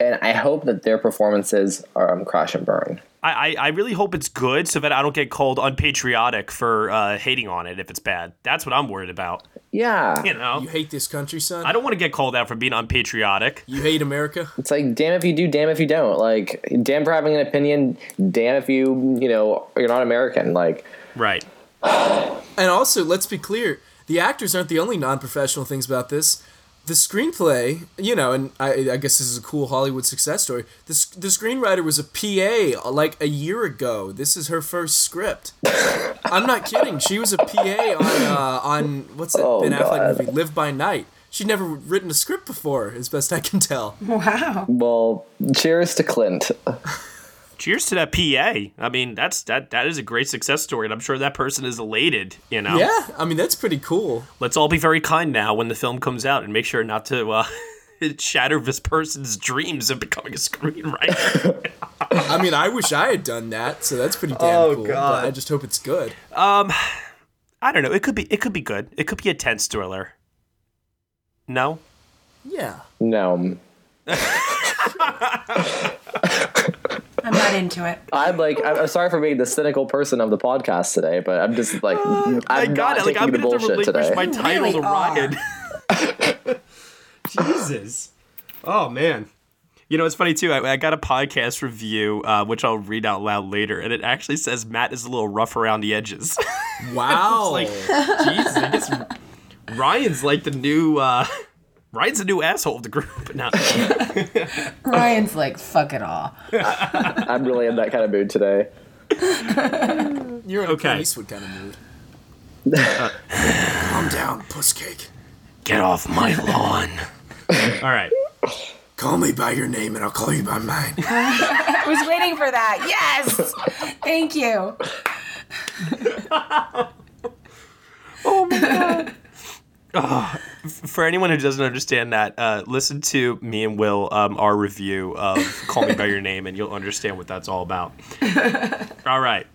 And I hope that their performances are um, crash and burn. I, I, I really hope it's good so that I don't get called unpatriotic for uh, hating on it if it's bad. That's what I'm worried about. Yeah. You know, You hate this country, son? I don't want to get called out for being unpatriotic. You hate America? It's like, damn if you do, damn if you don't. Like, damn for having an opinion, damn if you, you know, you're not American. Like, Right. And also, let's be clear, the actors aren't the only non-professional things about this. The screenplay, you know, and I, I guess this is a cool Hollywood success story. The, the screenwriter was a PA like a year ago. This is her first script. I'm not kidding. She was a PA on uh, on what's that Oh, Ben Affleck God. movie, Live by Night. She'd never written a script before, as best I can tell. (laughs) Wow. well, cheers to Clint. Cheers to that PA. I mean, that's that that is a great success story, and I'm sure that person is elated. You know. Yeah, I mean that's pretty cool. Let's all be very kind now when the film comes out, and make sure not to uh, (laughs) shatter this person's dreams of becoming a screenwriter. (laughs) I mean, I wish I had done that, so that's pretty damn Oh, cool. God. But I just hope it's good. um, I don't know. It could be. It could be good. It could be a tense thriller. No. Yeah. No. (laughs) I'm not into it. (laughs) I'm like, I'm, I'm sorry for being the cynical person of the podcast today, but I'm just like, I'm I got not it. Like taking I'm the gonna have to bullshit today. my title to really are. Ryan. (laughs) Jesus. Oh man. You know, it's funny too. I, I got a podcast review, uh, which I'll read out loud later, and it actually says Matt is a little rough around the edges. (laughs) Wow. it's like, Jesus, I guess Ryan's like the new. Uh, Ryan's the new asshole of the group (laughs) now. (laughs) Ryan's like, fuck it all. (laughs) I'm really in that kind of mood today. You're in Okay. a Clint Eastwood kind of mood. Calm down, pusscake. Get off my lawn. All right. Call me by your name and I'll call you by mine. I was waiting for that. Yes. Thank you. Oh my god. Oh, f- for anyone who doesn't understand that, uh, listen to me and Will um, our review of "Call Me by Your (laughs) Name" and you'll understand what that's all about. all right,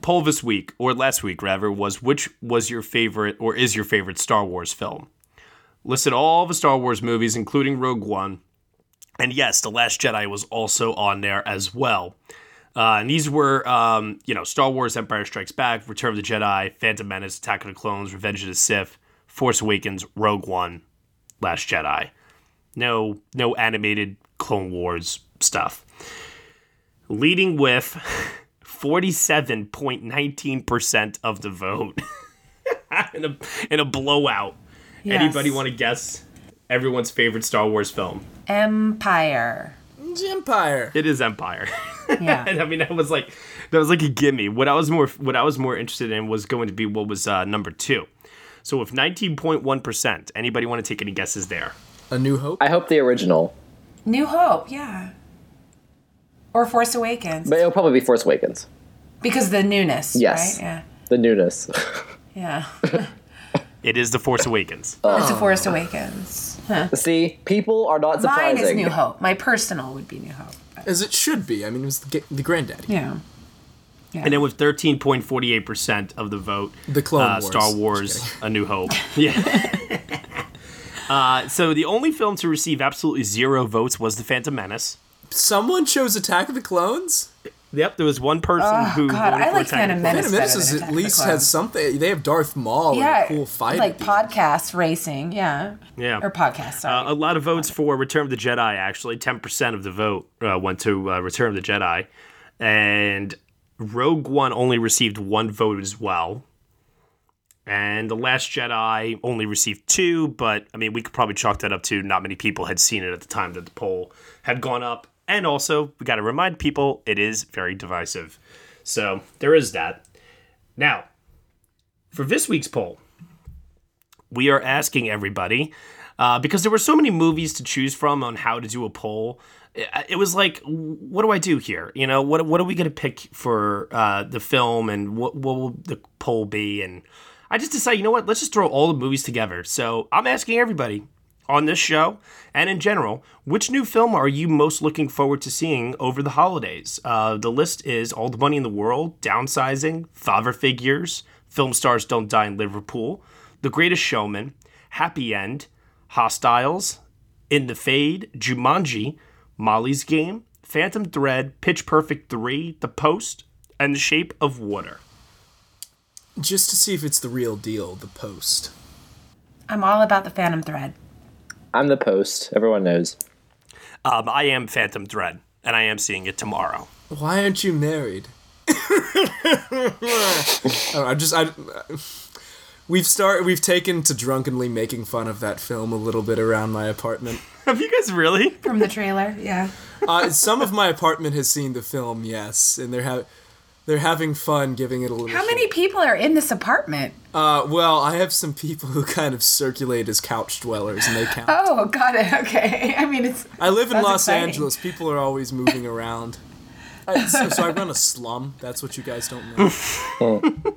poll this week or last week rather was which was your favorite or is your favorite Star Wars film? Listed all the Star Wars movies, including Rogue One, and yes, The Last Jedi was also on there as well. Uh, and these were, um, you know, Star Wars: Empire Strikes Back, Return of the Jedi, Phantom Menace, Attack of the Clones, Revenge of the Sith, Force Awakens, Rogue One, Last Jedi. No, no animated Clone Wars stuff. Leading with 47.19% of the vote (laughs) in, a, in a blowout. Yes. Anybody want to guess everyone's favorite Star Wars film? Empire. It's Empire. It is Empire. (laughs) Yeah. and I mean that was like that was like a gimme. What I was more what I was more interested in was going to be what was uh, number two. So with nineteen point one percent, anybody want to take any guesses there? A New Hope. I hope the original, New Hope. Yeah. Or Force Awakens. but it'll probably be Force Awakens. because the newness. Yes. Right? Yeah. The newness. Yeah. (laughs) It is the Force Awakens. Oh, it's a Force Awakens. Huh. See, people are not surprising. Mine is New Hope. My personal would be New Hope. As it should be. I mean, it was the, the granddaddy. Yeah. Yeah. And then with thirteen point forty eight percent of the vote, The Clone uh, Wars. Star Wars: A New Hope. (laughs) Yeah. (laughs) uh, so the only film to receive absolutely zero votes was The Phantom Menace. Someone chose Attack of the Clones? Yep, there was one person Oh, who God, I like Phantom Menace Phantom Menace is than at least has something. They have Darth Maul yeah, and a cool fight. like podcast racing. Yeah, Yeah. or podcast. Sorry. Uh, a lot of votes for Return of the Jedi, actually. 10% of the vote uh, went to uh, Return of the Jedi. And Rogue One only received one vote as well. And The Last Jedi only received two, but I mean, we could probably chalk that up to not many people had seen it at the time that the poll had gone up. And also, we got to remind people it is very divisive. So there is that. Now, for this week's poll, we are asking everybody uh, because there were so many movies to choose from on how to do a poll. It, was like, what do I do here? You know, what what are we going to pick for uh, the film, and what what will the poll be? And I just decided, you know what? Let's just throw all the movies together. So I'm asking everybody on this show and in general, which new film are you most looking forward to seeing over the holidays? Uh, the list is All the Money in the World, Downsizing, Father Figures, Film Stars Don't Die in Liverpool, The Greatest Showman, Happy End, Hostiles, In the Fade, Jumanji, Molly's Game, Phantom Thread, Pitch Perfect 3, The Post, and The Shape of Water. Just to see if it's the real deal, the post. I'm all about the Phantom Thread. I'm the post. Everyone knows. Um, I am Phantom Thread, and I am seeing it tomorrow. Why aren't you married? I, don't know, I just I. We've start we've taken to drunkenly making fun of that film a little bit around my apartment. Have you guys really? From the trailer, yeah. (laughs) Uh, some of my apartment has seen the film, yes, and they're ha- they're having fun giving it a little. How many people are in this apartment? Uh, well, I have some people who kind of circulate as couch dwellers, and they (laughs) count. Oh, got it. Okay. (laughs) I mean, it's. I live in Los exciting. Angeles. People are always moving around. I, so, so I run a slum. That's what you guys don't know.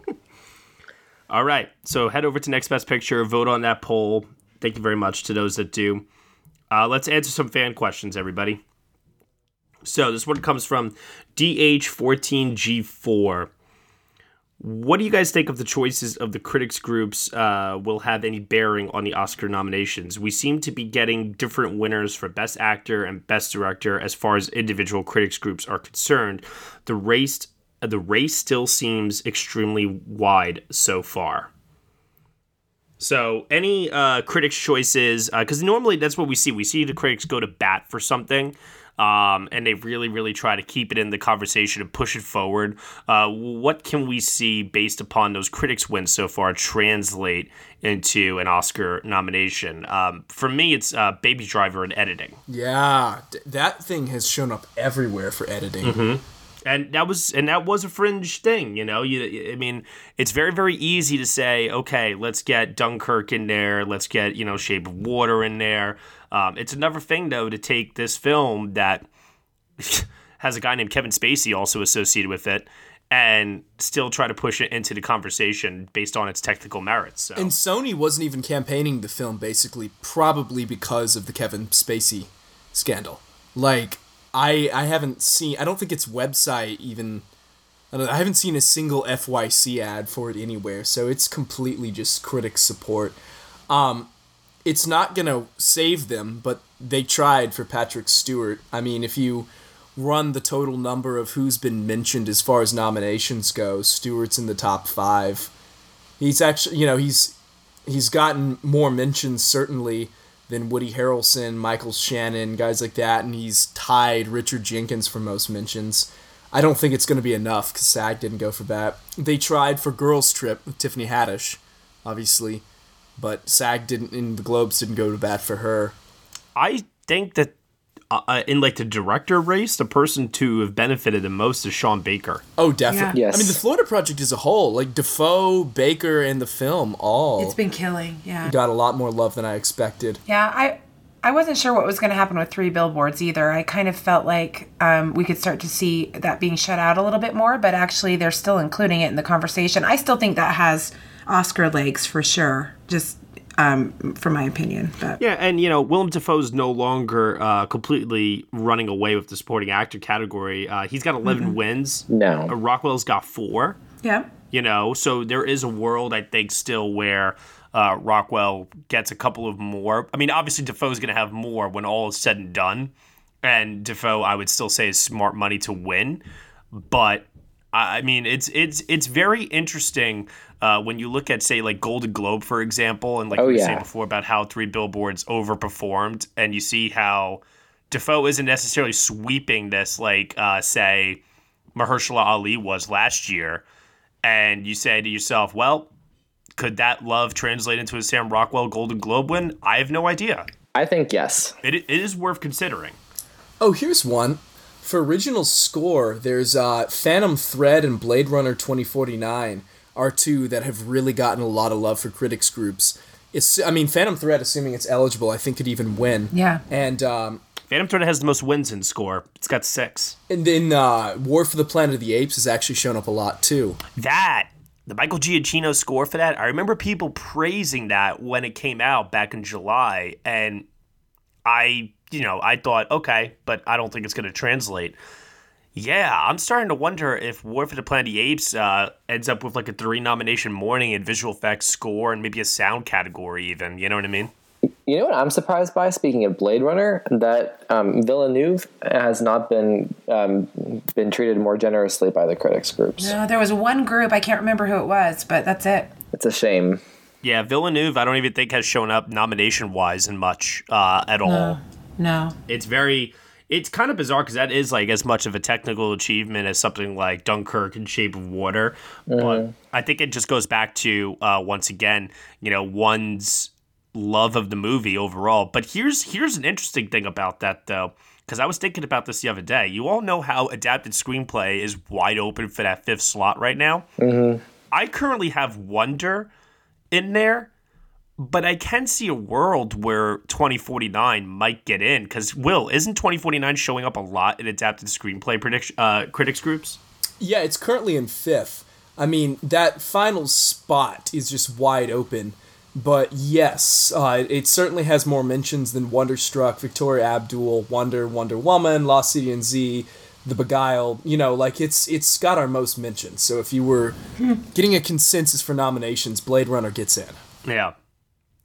All right. So head over to Next Best Picture, vote on that poll. Thank you very much to those that do. Uh, let's answer some fan questions, everybody. So this one comes from DH14G4. What do you guys think of the choices of the critics groups uh, will have any bearing on the Oscar nominations? We seem to be getting different winners for Best Actor and Best Director as far as individual critics groups are concerned. The race the race still seems extremely wide so far. So, any uh, critics' choices, because normally that's what we see. We see the critics go to bat for something, um, and they really, really try to keep it in the conversation and push it forward. Uh, what can we see based upon those critics' wins so far translate into an Oscar nomination? Um, for me, it's uh, Baby Driver and editing. Yeah, that thing has shown up everywhere for editing. Mm-hmm. And that was and that was a fringe thing, you know. You, I mean, it's very very easy to say, okay, let's get Dunkirk in there, let's get you know Shape of Water in there. Um, it's another thing though to take this film that (laughs) has a guy named Kevin Spacey also associated with it, and still try to push it into the conversation based on its technical merits. So. And Sony wasn't even campaigning the film, basically, probably because of the Kevin Spacey scandal. Like, I I haven't seen. I don't think its website even. I, I haven't seen a single FYC ad for it anywhere, so it's completely just critic support. Um, it's not gonna save them, but they tried for Patrick Stewart. I mean, if you run the total number of who's been mentioned as far as nominations go, Stewart's in the top five. He's actually, you know, he's he's gotten more mentions certainly than Woody Harrelson, Michael Shannon, guys like that, and he's tied Richard Jenkins for most mentions. I don't think it's going to be enough because SAG didn't go for that. They tried for Girls Trip with Tiffany Haddish, obviously, but SAG didn't, and the Globes didn't go to bat for her. I think that uh, in like the director race, the person to have benefited the most is Sean Baker. Oh, definitely. Yeah. I mean, the Florida Project as a whole, like Dafoe, Baker, and the film, all It's been killing. Yeah. got a lot more love than I expected. Yeah, I I wasn't sure what was going to happen with three billboards either. I kind of felt like um, we could start to see that being shut out a little bit more, but actually they're still including it in the conversation. I still think that has Oscar legs for sure, just um, from my opinion. But Yeah, and you know, Willem Dafoe's no longer uh, completely running away with the supporting actor category. Uh, he's got 11 Mhm. wins. No. Uh, Rockwell's got four. yeah, You know, so there is a world I think still where uh, Rockwell gets a couple of more. I mean, obviously Dafoe's going to have more when all is said and done, and Dafoe I would still say is smart money to win. but I I mean, it's it's it's very interesting uh, when you look at say like Golden Globe for example, and like Oh, we were yeah. saying before about how Three Billboards overperformed, and you see how Dafoe isn't necessarily sweeping this like uh, say Mahershala Ali was last year, and you say to yourself, well. Could that love translate into a Sam Rockwell Golden Globe win? I have no idea. I think yes. It, it is worth considering. Oh, here's one. For original score, there's uh, Phantom Thread and Blade Runner 2049 are two that have really gotten a lot of love for critics groups. It's, I mean, Phantom Thread, assuming it's eligible, I think could even win. Yeah. And um, Phantom Thread has the most wins in score. It's got six. and then uh, War for the Planet of the Apes has actually shown up a lot too. That the Michael Giacchino score for that. I remember people praising that when it came out back in July, and I, you know, I thought, okay, but I don't think it's going to translate. Yeah, I'm starting to wonder if War for the Planet of the Apes uh, ends up with like a three nomination morning in visual effects, score, and maybe a sound category, even. You know what I mean? You know what I'm surprised by? Speaking of Blade Runner, that um, Villeneuve has not been um, been treated more generously by the critics groups. No, there was one group I can't remember who it was, but that's it. It's a shame. Yeah, Villeneuve, I don't even think has shown up nomination wise in much uh, at all. No. No. It's very, it's kind of bizarre because that is like as much of a technical achievement as something like Dunkirk and Shape of Water. But I think it just goes back to uh, once again, you know, one's love of the movie overall. But here's here's an interesting thing about that though. Because I was thinking about this the other day. You all know how adapted screenplay is wide open for that fifth slot right now. Mm-hmm. I currently have Wonder in there, but I can see a world where 2049 might get in. Because, Will, isn't 2049 showing up a lot in adapted screenplay prediction, uh, critics groups? Yeah, it's currently in fifth. I mean, that final spot is just wide open. But yes, uh, it certainly has more mentions than Wonderstruck, Victoria Abdul, Wonder, Wonder Woman, Lost City and Z, The Beguiled. You know, like it's it's got our most mentions. So if you were (laughs) getting a consensus for nominations, Blade Runner gets in. Yeah.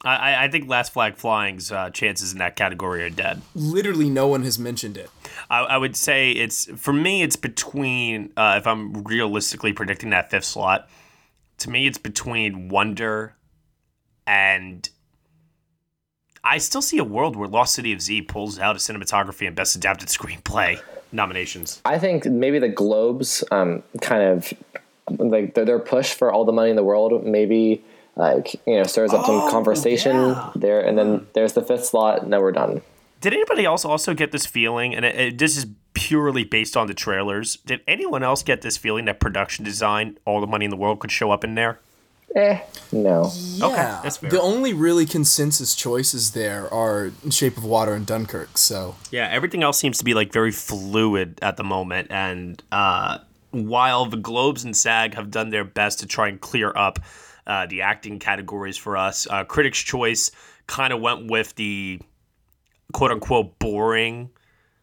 I, I- I think Last Flag Flying's uh, chances in that category are dead. Literally, no one has mentioned it. I, I would say it's, for me, it's between, uh, if I'm realistically predicting that fifth slot, to me, it's between Wonder and I still see a world where Lost City of Z pulls out a cinematography and best adapted screenplay nominations. I think maybe the Globes um, kind of like their, their push for all the money in the world maybe like you know stirs up some conversation there, and then there's the fifth slot, and then we're done. Did anybody else also get this feeling? And it, it, this is purely based on the trailers. Did anyone else get this feeling that production design, all the money in the world, could show up in there? Eh, no. Yeah, that's fair. the only really consensus choices there are Shape of Water and Dunkirk. So Yeah, everything else seems to be like very fluid at the moment. And uh, while the Globes and SAG have done their best to try and clear up uh, the acting categories for us, uh, Critics' Choice kind of went with the quote unquote boring,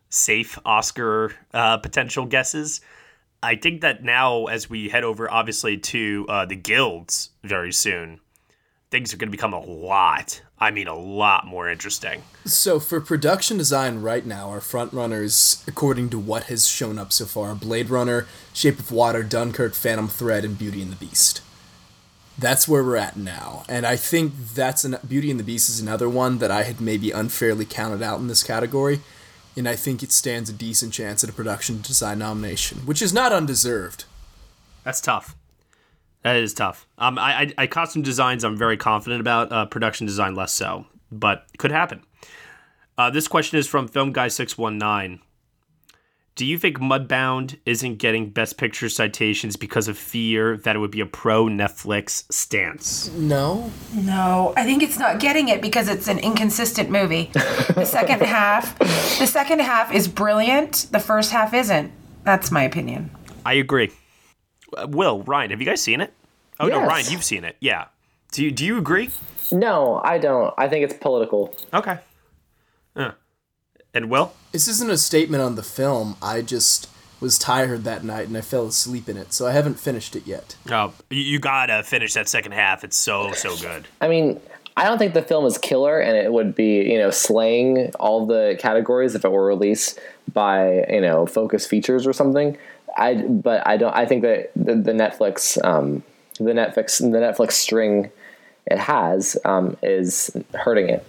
safe Oscar uh, potential guesses. I think that now, as we head over, obviously, to uh, the guilds very soon, things are going to become a lot. I mean, a lot more interesting. So for production design right now, our front runners, according to what has shown up so far, Blade Runner, Shape of Water, Dunkirk, Phantom Thread, and Beauty and the Beast. That's where we're at now, and I think that's an Beauty and the Beast is another one that I had maybe unfairly counted out in this category, and I think it stands a decent chance at a production design nomination, which is not undeserved. That's tough. That is tough. Um, I, I, I costume designs I'm very confident about. Uh, production design less so, but could happen. Uh, this question is from Film Guy six one nine. Do you think Mudbound isn't getting Best Picture citations because of fear that it would be a pro Netflix stance? No. No, I think it's not getting it because it's an inconsistent movie. The second (laughs) half, the second half is brilliant. The first half isn't. That's my opinion. I agree. Uh, Will Ryan, have you guys seen it? Oh no, Ryan, you've seen it. Yeah. Do you do you agree? No, I don't. I think it's political. Okay. Yeah. And Will? This isn't a statement on the film. I just was tired that night and I fell asleep in it, so I haven't finished it yet. Oh, you, you gotta finish that second half. It's so so good. I mean, I don't think the film is killer, and it would be you know slaying all the categories if it were released by you know Focus Features or something. I but I don't. I think that the, the Netflix um, the Netflix the Netflix string it has um, is hurting it.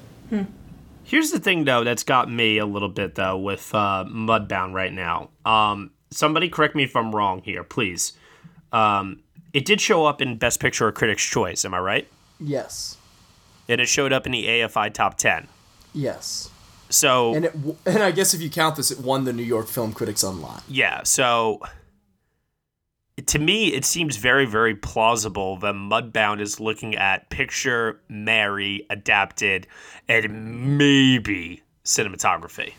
Here's the thing, though, that's got me a little bit though with uh, Mudbound right now. Um, somebody correct me if I'm wrong here, please. Um, it did show up in Best Picture or Critics' Choice. Am I right? Yes. And it showed up in the AFI Top Ten. Yes. So And it, w- and I guess if you count this, it won the New York Film Critics Online. Yeah, so to me, it seems very, very plausible that Mudbound is looking at picture, Mary, adapted, and maybe cinematography.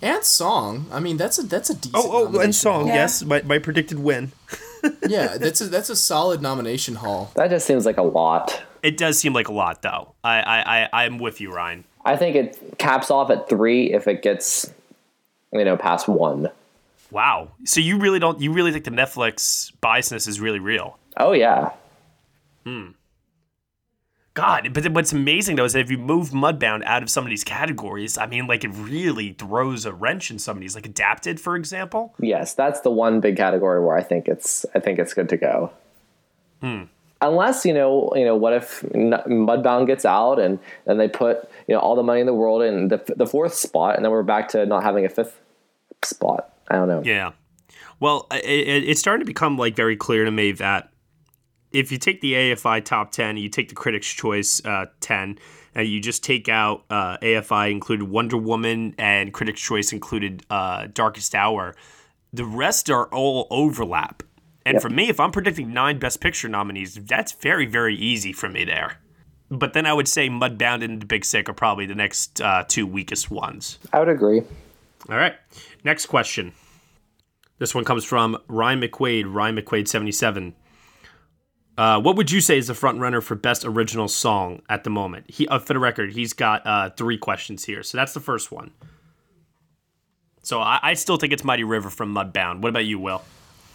And song. I mean, that's a that's a decent. Oh, oh, and song, haul. yes, my, my predicted win. (laughs) yeah, that's a that's a solid nomination haul. That just seems like a lot. It does seem like a lot, though. I, I, I I'm with you, Ryan. I think it caps off at three if it gets, you know, past one. Wow. So you really don't, you really think the Netflix biasness is really real? Oh yeah. Hmm. God, but what's amazing though is that if you move Mudbound out of some of these categories, I mean, like it really throws a wrench in some of these, like adapted, for example. Yes, that's the one big category where I think it's I think it's good to go. Hmm. Unless you know, you know, what if Mudbound gets out and then they put you know all the money in the world in the the fourth spot, and then we're back to not having a fifth spot. I don't know. Yeah. Well, it, it, it's starting to become like very clear to me that if you take the AFI top 10, you take the Critics' Choice uh, 10, and you just take out uh, AFI included Wonder Woman and Critics' Choice included uh, Darkest Hour, the rest are all overlap. And Yep. for me, if I'm predicting nine Best Picture nominees, that's very, very easy for me there. But then I would say Mudbound and The Big Sick are probably the next uh, two weakest ones. I would agree. All right. Next question. This one comes from Ryan McQuaid, Ryan McQuaid 77. Uh, what would you say is the front runner for best original song at the moment? He, uh, for the record, he's got uh, three questions here. So that's the first one. So I, I still think it's Mighty River from Mudbound. What about you, Will?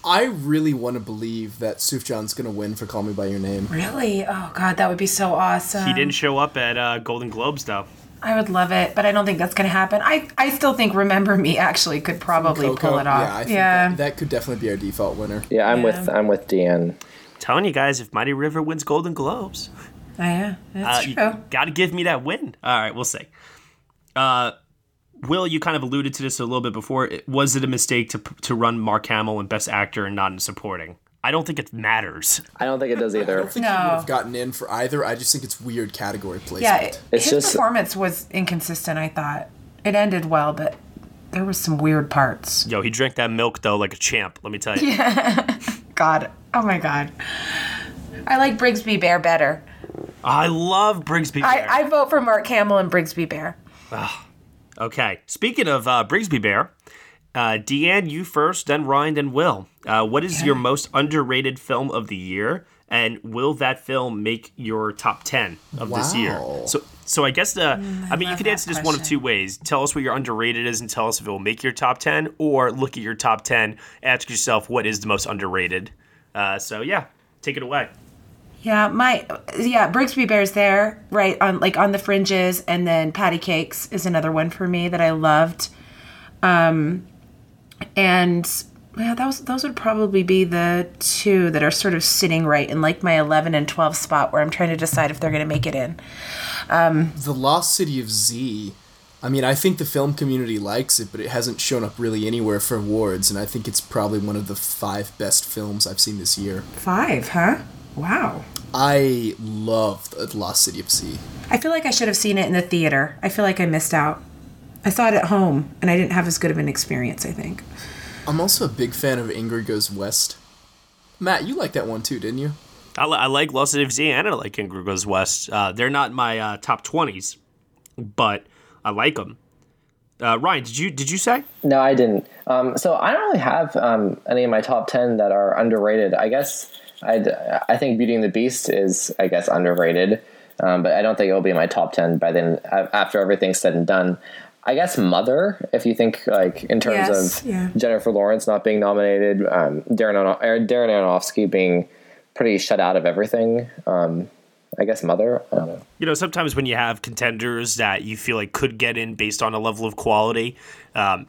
I really want to believe that Sufjan's going to win for Call Me by Your Name. Really? Oh God, that would be so awesome. he didn't show up at uh, Golden Globes, though. I would love it, but I don't think that's going to happen. I, I still think Remember Me actually could probably Coco, pull it off. Yeah, I think yeah. That, that could definitely be our default winner. Yeah, I'm Yeah. with I'm with Deann. Telling you guys, if Mighty River wins Golden Globes, Oh, yeah, that's Uh, true. you got to give me that win. All right, we'll see. Uh, Will, you kind of alluded to this a little bit before. Was it a mistake to to run Mark Hamill in Best Actor and not in Supporting? I don't think it matters. I don't think it does either. I either. don't think he would have gotten in for either. I just think it's weird category placement. yeah, it- It's his just- performance was inconsistent. I thought it ended well, but there was some weird parts. Yo, he drank that milk though like a champ. Let me tell you. Yeah. (laughs) God, oh my God, I like Brigsby Bear better. I love Brigsby Bear. I, I vote for Mark Hamill and Brigsby Bear. okay. Speaking of uh, Brigsby Bear, uh, Deann, you first, then Ryan, then Will. Uh, what is your most underrated film of the year? And will that film make your top ten of this year? So, so I guess the, Mm, I mean, you could answer this one of two ways. Tell us what your underrated is, and tell us if it will make your top ten, or look at your top ten, ask yourself what is the most underrated. Uh, so yeah, take it away. Yeah, my yeah, Brigsby Bear's there, right on like on the fringes, and then Patti Cakes is another one for me that I loved. Um, and yeah, those those would probably be the two that are sort of sitting right in like my eleven and twelve spot where I'm trying to decide if they're going to make it in. Um, The Lost City of Z. I mean, I think the film community likes it, but it hasn't shown up really anywhere for awards, and I think it's probably one of the five best films I've seen this year. five, huh? Wow. I love The Lost City of Z. I feel like I should have seen it in the theater. I feel like I missed out. I saw it at home, and I didn't have as good of an experience. I think. I'm also a big fan of Ingrid Goes West. Matt, you like that one too, didn't you? I, li- I like Lost City of Z and I like Ingrid Goes West. Uh, they're not my uh, top twenties, but I like them. Uh, Ryan, did you did you say? No, I didn't. Um, so I don't really have um, any of my top ten that are underrated. I guess I'd, I think Beauty and the Beast is, I guess, underrated, um, but I don't think it will be in my top ten by then. After everything's said and done, I guess Mother. If you think like in terms Yes, of yeah. Jennifer Lawrence not being nominated, um, Darren Aron- er, Darren Aronofsky being pretty shut out of everything. Um, I guess Mother. I don't know. You know, sometimes when you have contenders that you feel like could get in based on a level of quality, um,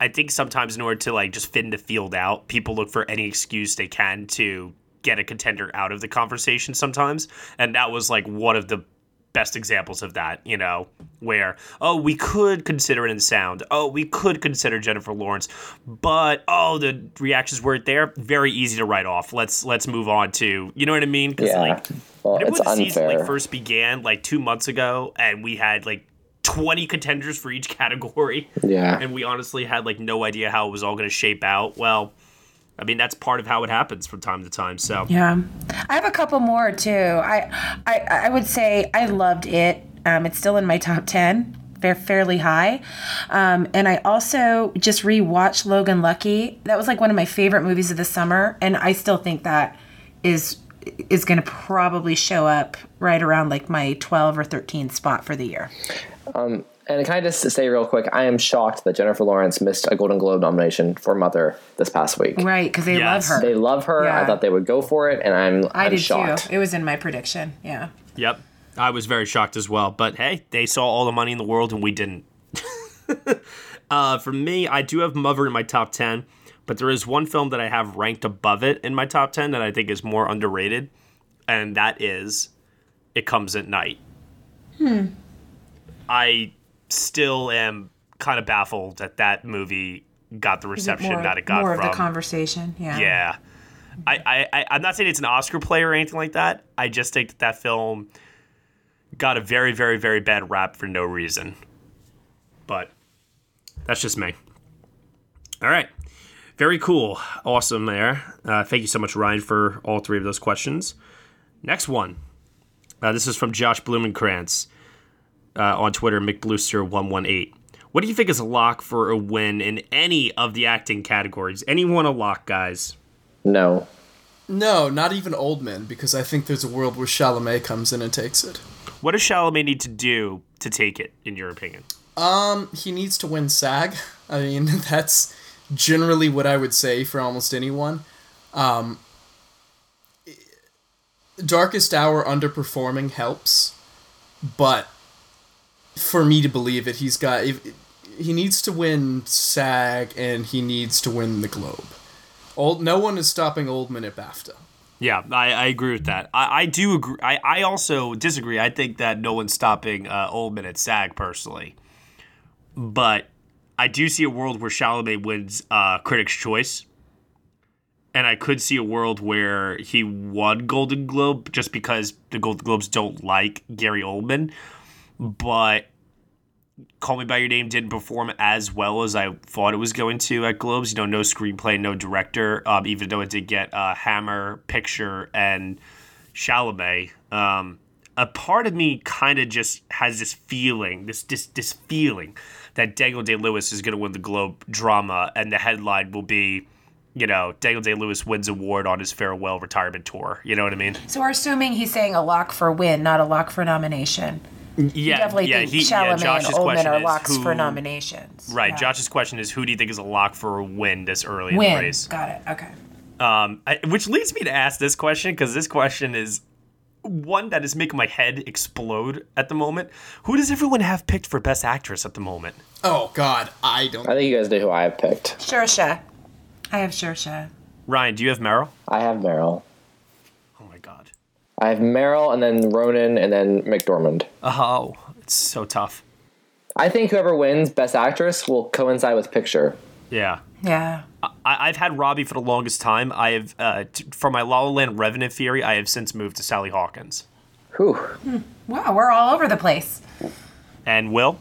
I think sometimes in order to like just thin the field out, people look for any excuse they can to get a contender out of the conversation sometimes. And that was like one of the best examples of that, you know, where, oh, we could consider it in sound. Oh, we could consider Jennifer Lawrence, but oh, the reactions weren't there. Very easy to write off. Let's let's move on to you know what I mean? Because Yeah. like Well, it's when the season like first began like two months ago and we had like 20 contenders for each (laughs) category. Yeah. And we honestly had like no idea how it was all going to shape out. Well, I mean, that's part of how it happens from time to time. So, Yeah, I have a couple more too. I I, I would say I loved it. Um, it's still in my top ten, fair, fairly high. Um, and I also just rewatched Logan Lucky. That was like one of my favorite movies of the summer, and I still think that is is going to probably show up right around like my 12 or 13 spot for the year. Um, and can I just say real quick, I am shocked that Jennifer Lawrence missed a Golden Globe nomination for Mother this past week. Right, because they love her. They love her. I thought they would go for it, and I'm I I'm did shocked. too. It was in my prediction. Yeah. yep. I was very shocked as well. But hey, they saw all the money in the world and we didn't. (laughs) uh, for me, I do have Mother in my top 10, but there is one film that I have ranked above it in my top 10 that I think is more underrated, and that is It Comes at Night. Hmm. I still am kind of baffled that that movie got the reception more, that it got more from of the conversation. Yeah. yeah. I, I, I, I'm not saying it's an Oscar play or anything like that. I just think that that film got a very, very, very bad rap for no reason. But that's just me. All right. Very cool. Awesome there. Uh, thank you so much, Ryan, for all three of those questions. Next one. Uh, this is from Josh Blumenkrantz uh, on Twitter, McBlooster118. What do you think is a lock for a win in any of the acting categories? Anyone a lock, guys? No. No, not even Oldman, because I think there's a world where Chalamet comes in and takes it. What does Chalamet need to do to take it, in your opinion? Um, he needs to win SAG. (laughs) I mean, (laughs) that's generally what I would say for almost anyone. Um, Darkest Hour underperforming helps, but for me to believe it, he's got if, he needs to win SAG and he needs to win the Globe. Old, no one is stopping Oldman at BAFTA. Yeah, I, I agree with that. I, I do agree. I, I also disagree. I think that no one's stopping uh, Oldman at SAG personally. But I do see a world where Chalamet wins uh, Critics' Choice. And I could see a world where he won Golden Globe just because the Golden Globes don't like Gary Oldman. But Call Me By Your Name didn't perform as well as I thought it was going to at Globes. You know, no screenplay, no director, um, even though it did get uh, Hammer, Picture, and Chalamet. Um, a part of me kind of just has this feeling, this this, this feeling that Daniel Day Lewis is going to win the Globe drama, and the headline will be, you know, Daniel Day Lewis wins award on his farewell retirement tour. You know what I mean? So we're assuming he's saying a lock for win, not a lock for nomination. Yeah, definitely yeah, think he- yeah, Chalamet and Josh's Oldman question are is locks who- for nominations. Right. Yeah. Josh's question is, who do you think is a lock for a win this early in the Win. race? Got it. Okay. Um, I, which leads me to ask this question because this question is one that is making my head explode at the moment. Who does everyone have picked for best actress at the moment? Oh God, I don't. I think you guys know who I have picked. Saoirse. I have Saoirse. Ryan, do you have Meryl? I have Meryl. My God. I have Meryl, and then Ronan, and then McDormand. Oh, it's so tough. I think whoever wins Best Actress will coincide with Picture. Yeah. Yeah. I, I've had Robbie for the longest time. I have, uh, t- for my La La Land Revenant theory, I have since moved to Sally Hawkins. Whew. Wow, we're all over the place. And Will?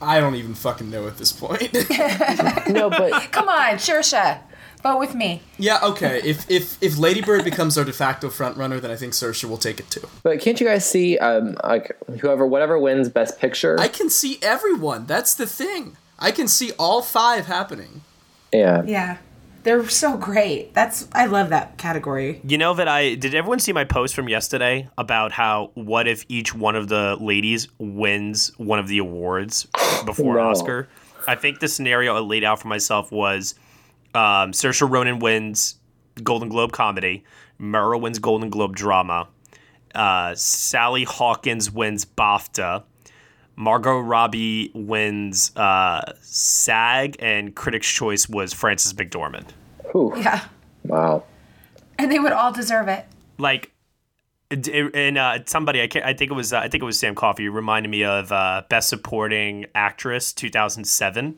I don't even fucking know at this point. (laughs) no, but (laughs) Come on, Saoirse. Vote with me. yeah, okay. If if if Lady Bird becomes our de facto front runner, then I think Saoirse will take it too. But can't you guys see, um, like whoever, whatever wins Best Picture? I can see everyone. That's the thing. I can see all five happening. yeah. Yeah. They're so great. That's I love that category. You know that I did everyone see my post from yesterday about how what if each one of the ladies wins one of the awards before No. Oscar? I think the scenario I laid out for myself was um, Saoirse Ronan wins Golden Globe comedy, Meryl wins Golden Globe drama, uh, Sally Hawkins wins BAFTA, Margot Robbie wins uh, SAG, and Critics' Choice was Frances McDormand. Yeah. Wow. And they would all deserve it. Like, and uh, somebody I can't, I think it was uh, I think it was Sam Coffey reminded me of uh, Best Supporting Actress 2007.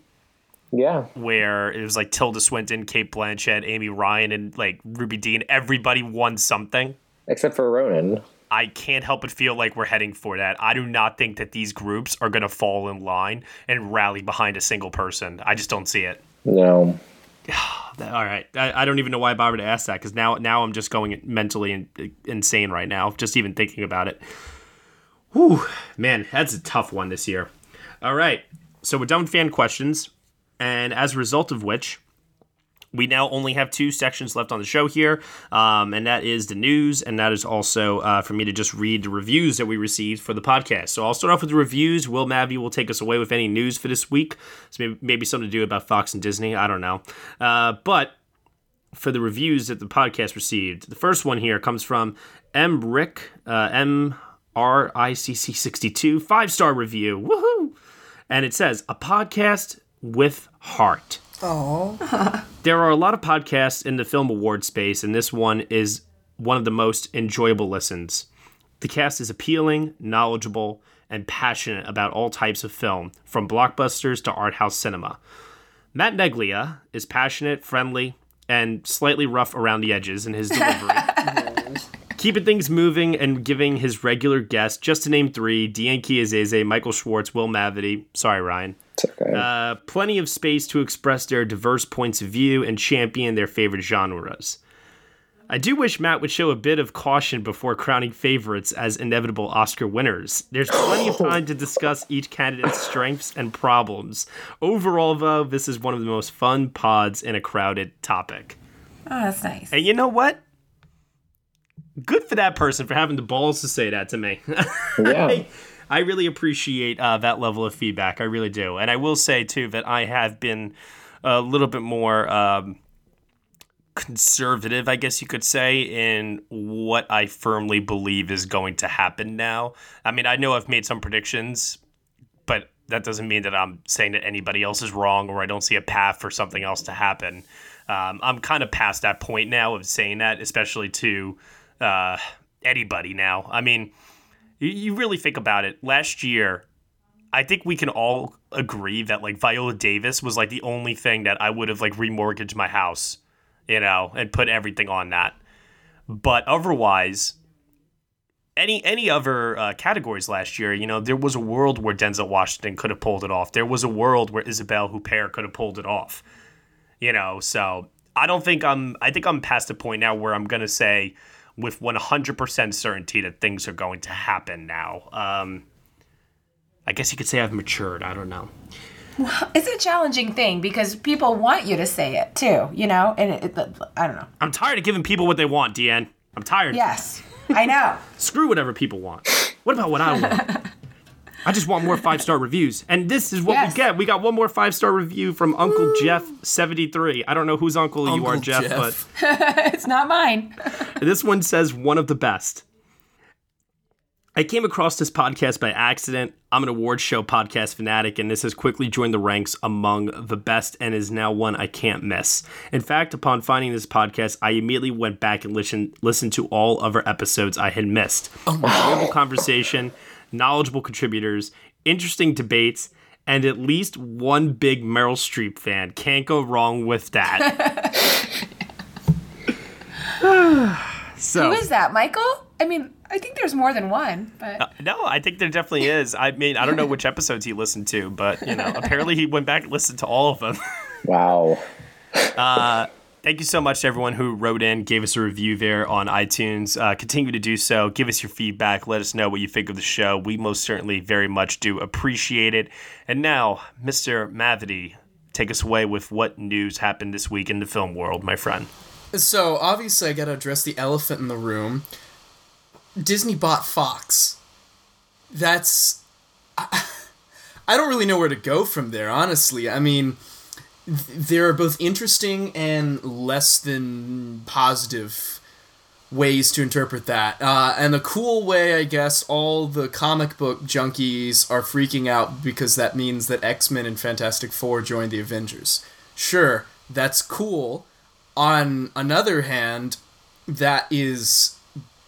Yeah. Where it was like Tilda Swinton, Cate Blanchett, Amy Ryan, and like Ruby Dee. Everybody won something. Except for Ronan. I can't help but feel like we're heading for that. I do not think that these groups are going to fall in line and rally behind a single person. I just don't see it. No. (sighs) All right, I, I don't even know why I bothered to ask that because now now I'm just going mentally in, insane right now, just even thinking about it. Whew, man, that's a tough one this year. All right, so we're done with fan questions, and as a result of which, we now only have two sections left on the show here, um, and that is the news, and that is also uh, for me to just read the reviews that we received for the podcast. So I'll start off with the reviews. Will Mavity will take us away with any news for this week. So maybe, maybe something to do about Fox and Disney. I don't know. Uh, but for the reviews that the podcast received, the first one here comes from M. Rick, uh, M. R. I. C. C. 62, five star review. Woohoo! And it says, a podcast with heart. Oh. (laughs) There are a lot of podcasts in the film award space, and this one is one of the most enjoyable listens. The cast is appealing, knowledgeable, and passionate about all types of film, from blockbusters to art house cinema. Matt Neglia is passionate, friendly, and slightly rough around the edges in his (laughs) delivery. Keeping things moving and giving his regular guests, just to name three, Deann Chiazzese, Michael Schwartz, Will Mavity, sorry, Ryan, uh, plenty of space to express their diverse points of view and champion their favorite genres. I do wish Matt would show a bit of caution before crowning favorites as inevitable Oscar winners. There's plenty of time to discuss each candidate's strengths and problems. Overall, though, this is one of the most fun pods in a crowded topic. Oh, that's nice. And you know what? Good for that person for having the balls to say that to me. (laughs) Yeah. I, I really appreciate uh, that level of feedback. I really do. And I will say, too, that I have been a little bit more um, conservative, I guess you could say, in what I firmly believe is going to happen now. I mean, I know I've made some predictions, but that doesn't mean that I'm saying that anybody else is wrong or I don't see a path for something else to happen. Um, I'm kind of past that point now of saying that, especially to uh, anybody now. I mean, you, really think about it. Last year, I think we can all agree that like Viola Davis was like the only thing that I would have like remortgaged my house, you know, and put everything on that. But otherwise, any any other uh, categories last year, you know, there was a world where Denzel Washington could have pulled it off. There was a world where Isabelle Huppert could have pulled it off. You know, so I don't think I'm. I think I'm past the point now where I'm gonna say with 100% certainty that things are going to happen now. Um, I guess you could say I've matured. I don't know. Well, it's a challenging thing because people want you to say it too, you know? And it, it, I don't know. I'm tired of giving people what they want, Deann. I'm tired. Yes, I know. (laughs) Screw whatever people want. What about what I want? (laughs) I just want more five star reviews. And this is what Yes. we get. We got one more five star review from Uncle Jeff 73. I don't know whose uncle, you are, Uncle Jeff, but (laughs) it's not mine. (laughs) this one says one of the best. I came across this podcast by accident. I'm an award show podcast fanatic, and this has quickly joined the ranks among the best and is now one I can't miss. In fact, upon finding this podcast, I immediately went back and listened, listened to all other episodes I had missed. Oh, Enjoyable conversation, knowledgeable contributors, interesting debates, and at least one big Meryl Streep fan. Can't go wrong with that. (laughs) (sighs) so Who is that, Michael? I mean, I think there's more than one, but Uh, no, I think there definitely is. I mean, I don't know which episodes he listened to, but you know, (laughs) apparently he went back and listened to all of them. Wow. Uh, thank you so much to everyone who wrote in, gave us a review there on iTunes. Uh, continue to do so. Give us your feedback. Let us know what you think of the show. We most certainly very much do appreciate it. And now, Mr. Mavity, take us away with what news happened this week in the film world, my friend. So obviously, I gotta address the elephant in the room. Disney bought Fox. That's. I, (laughs) I don't really know where to go from there, honestly. I mean, there are both interesting and less than positive ways to interpret that. Uh, and the cool way, I guess, all the comic book junkies are freaking out because that means that X Men and Fantastic Four joined the Avengers. Sure, that's cool. On another hand, that is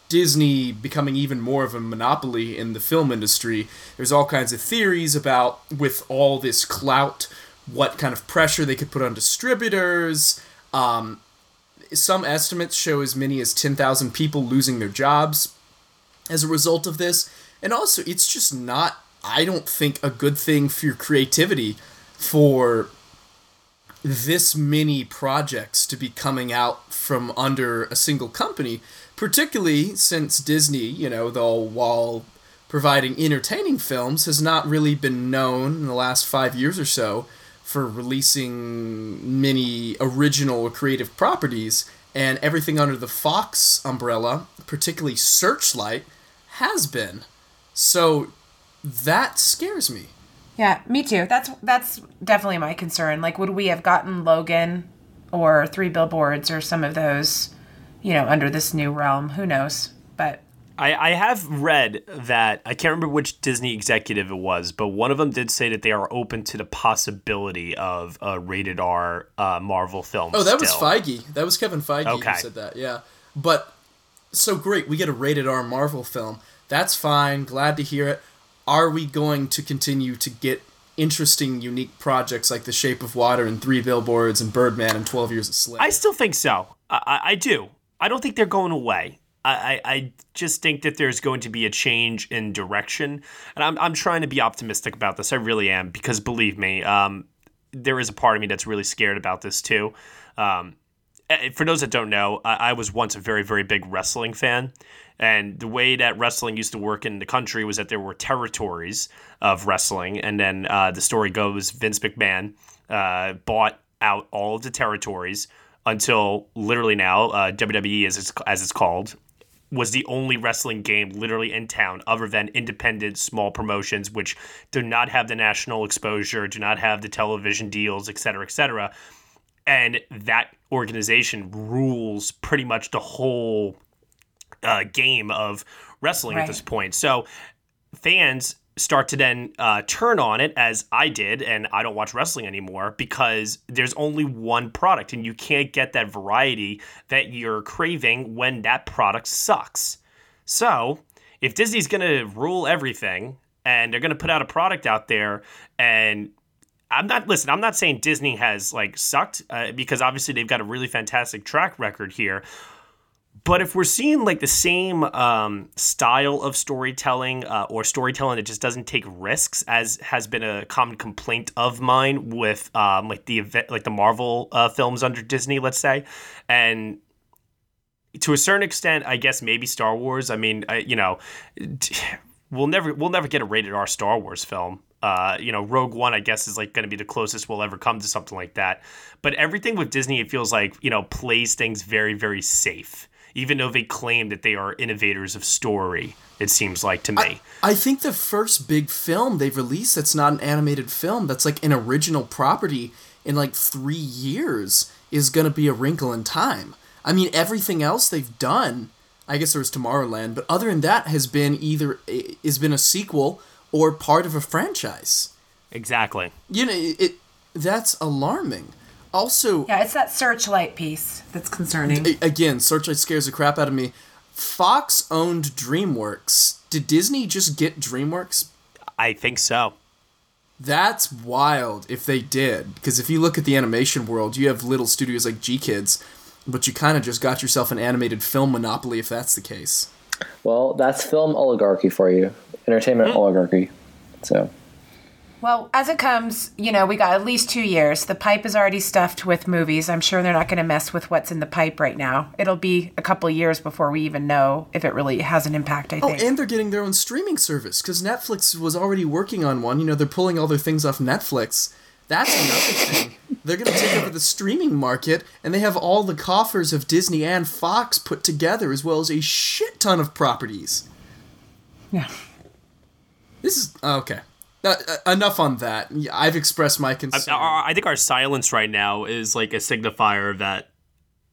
Disney becoming even more of a monopoly in the film industry. There's all kinds of theories about, with all this clout, what kind of pressure they could put on distributors. Um, some estimates show as many as 10,000 people losing their jobs as a result of this. And also, it's just not, I don't think, a good thing for your creativity for this many projects to be coming out from under a single company, particularly since Disney, you know, though while providing entertaining films, has not really been known in the last five years or so for releasing many original creative properties, and everything under the Fox umbrella, particularly Searchlight, has been. So that scares me. Yeah, me too. That's that's definitely my concern. Like, would we have gotten Logan or Three Billboards or some of those, you know, under this new realm? Who knows? But I, I have read that I can't remember which Disney executive it was, but one of them did say that they are open to the possibility of a rated R uh, Marvel film. Oh, that still. was Feige. That was Kevin Feige Okay. who said that. Yeah, but so great. We get a rated R Marvel film. That's fine. Glad to hear it. Are we going to continue to get interesting, unique projects like The Shape of Water and Three Billboards and Birdman and Twelve Years a Slave? I still think so. I, I, I do. I don't think they're going away. I, I, just think that there's going to be a change in direction, and I'm, I'm trying to be optimistic about this. I really am because believe me, um, there is a part of me that's really scared about this too. Um, eh, for those that don't know, I, I was once a very very big wrestling fan, and the way that wrestling used to work in the country was that there were territories of wrestling, and then uh, the story goes Vince McMahon uh, bought out all of the territories until literally now uh, WWE as it's, as it's called was the only wrestling game literally in town other than independent small promotions which do not have the national exposure do not have the television deals et cetera et cetera. And that organization rules pretty much the whole uh, game of wrestling at this point. So fans start to then uh, turn on it as I did, and I don't watch wrestling anymore because there's only one product, and you can't get that variety that you're craving when that product sucks. So, if Disney's gonna rule everything and they're gonna put out a product out there, and I'm not listen, I'm not saying Disney has like sucked uh, because obviously they've got a really fantastic track record here. But if we're seeing like the same um, style of storytelling uh, or storytelling that just doesn't take risks, as has been a common complaint of mine with um, like the event, like the Marvel uh, films under Disney, let's say, and to a certain extent, I guess maybe Star Wars. I mean, I, you know, (sighs) we'll never we'll never get a rated R Star Wars film. Uh, you know, Rogue One, I guess, is like going to be the closest we'll ever come to something like that. But everything with Disney, it feels like you know, plays things very, very safe, even though they claim that they are innovators of story. It seems like to me. I think the first big film they've released that's not an animated film, that's like an original property in like three years, is going to be A Wrinkle in Time. I mean, everything else they've done, I guess there was Tomorrowland, but other than that, has been either has been a sequel or part of a franchise. Exactly. You know, it, it that's alarming. Also, yeah, it's that searchlight piece that's concerning. a- again, Searchlight scares the crap out of me. Fox owned DreamWorks. Did Disney just get DreamWorks? I think so. That's wild if they did. Because if you look at the animation world, you have little studios like GKIDS, but you kind of just got yourself an animated film monopoly if that's the case. Well, that's film oligarchy for you, entertainment hmm. oligarchy. So Well, as it comes, you know, we got at least two years. The pipe is already stuffed with movies. I'm sure they're not going to mess with what's in the pipe right now. It'll be a couple years before we even know if it really has an impact, I think. Oh, think. and they're getting their own streaming service because Netflix was already working on one. You know, they're pulling all their things off Netflix. That's another thing. They're going to take over the streaming market, and they have all the coffers of Disney and Fox put together, as well as a shit ton of properties. Yeah. This is oh, okay. Uh, uh, enough on that. I've expressed my concern. I I think our silence right now is like a signifier that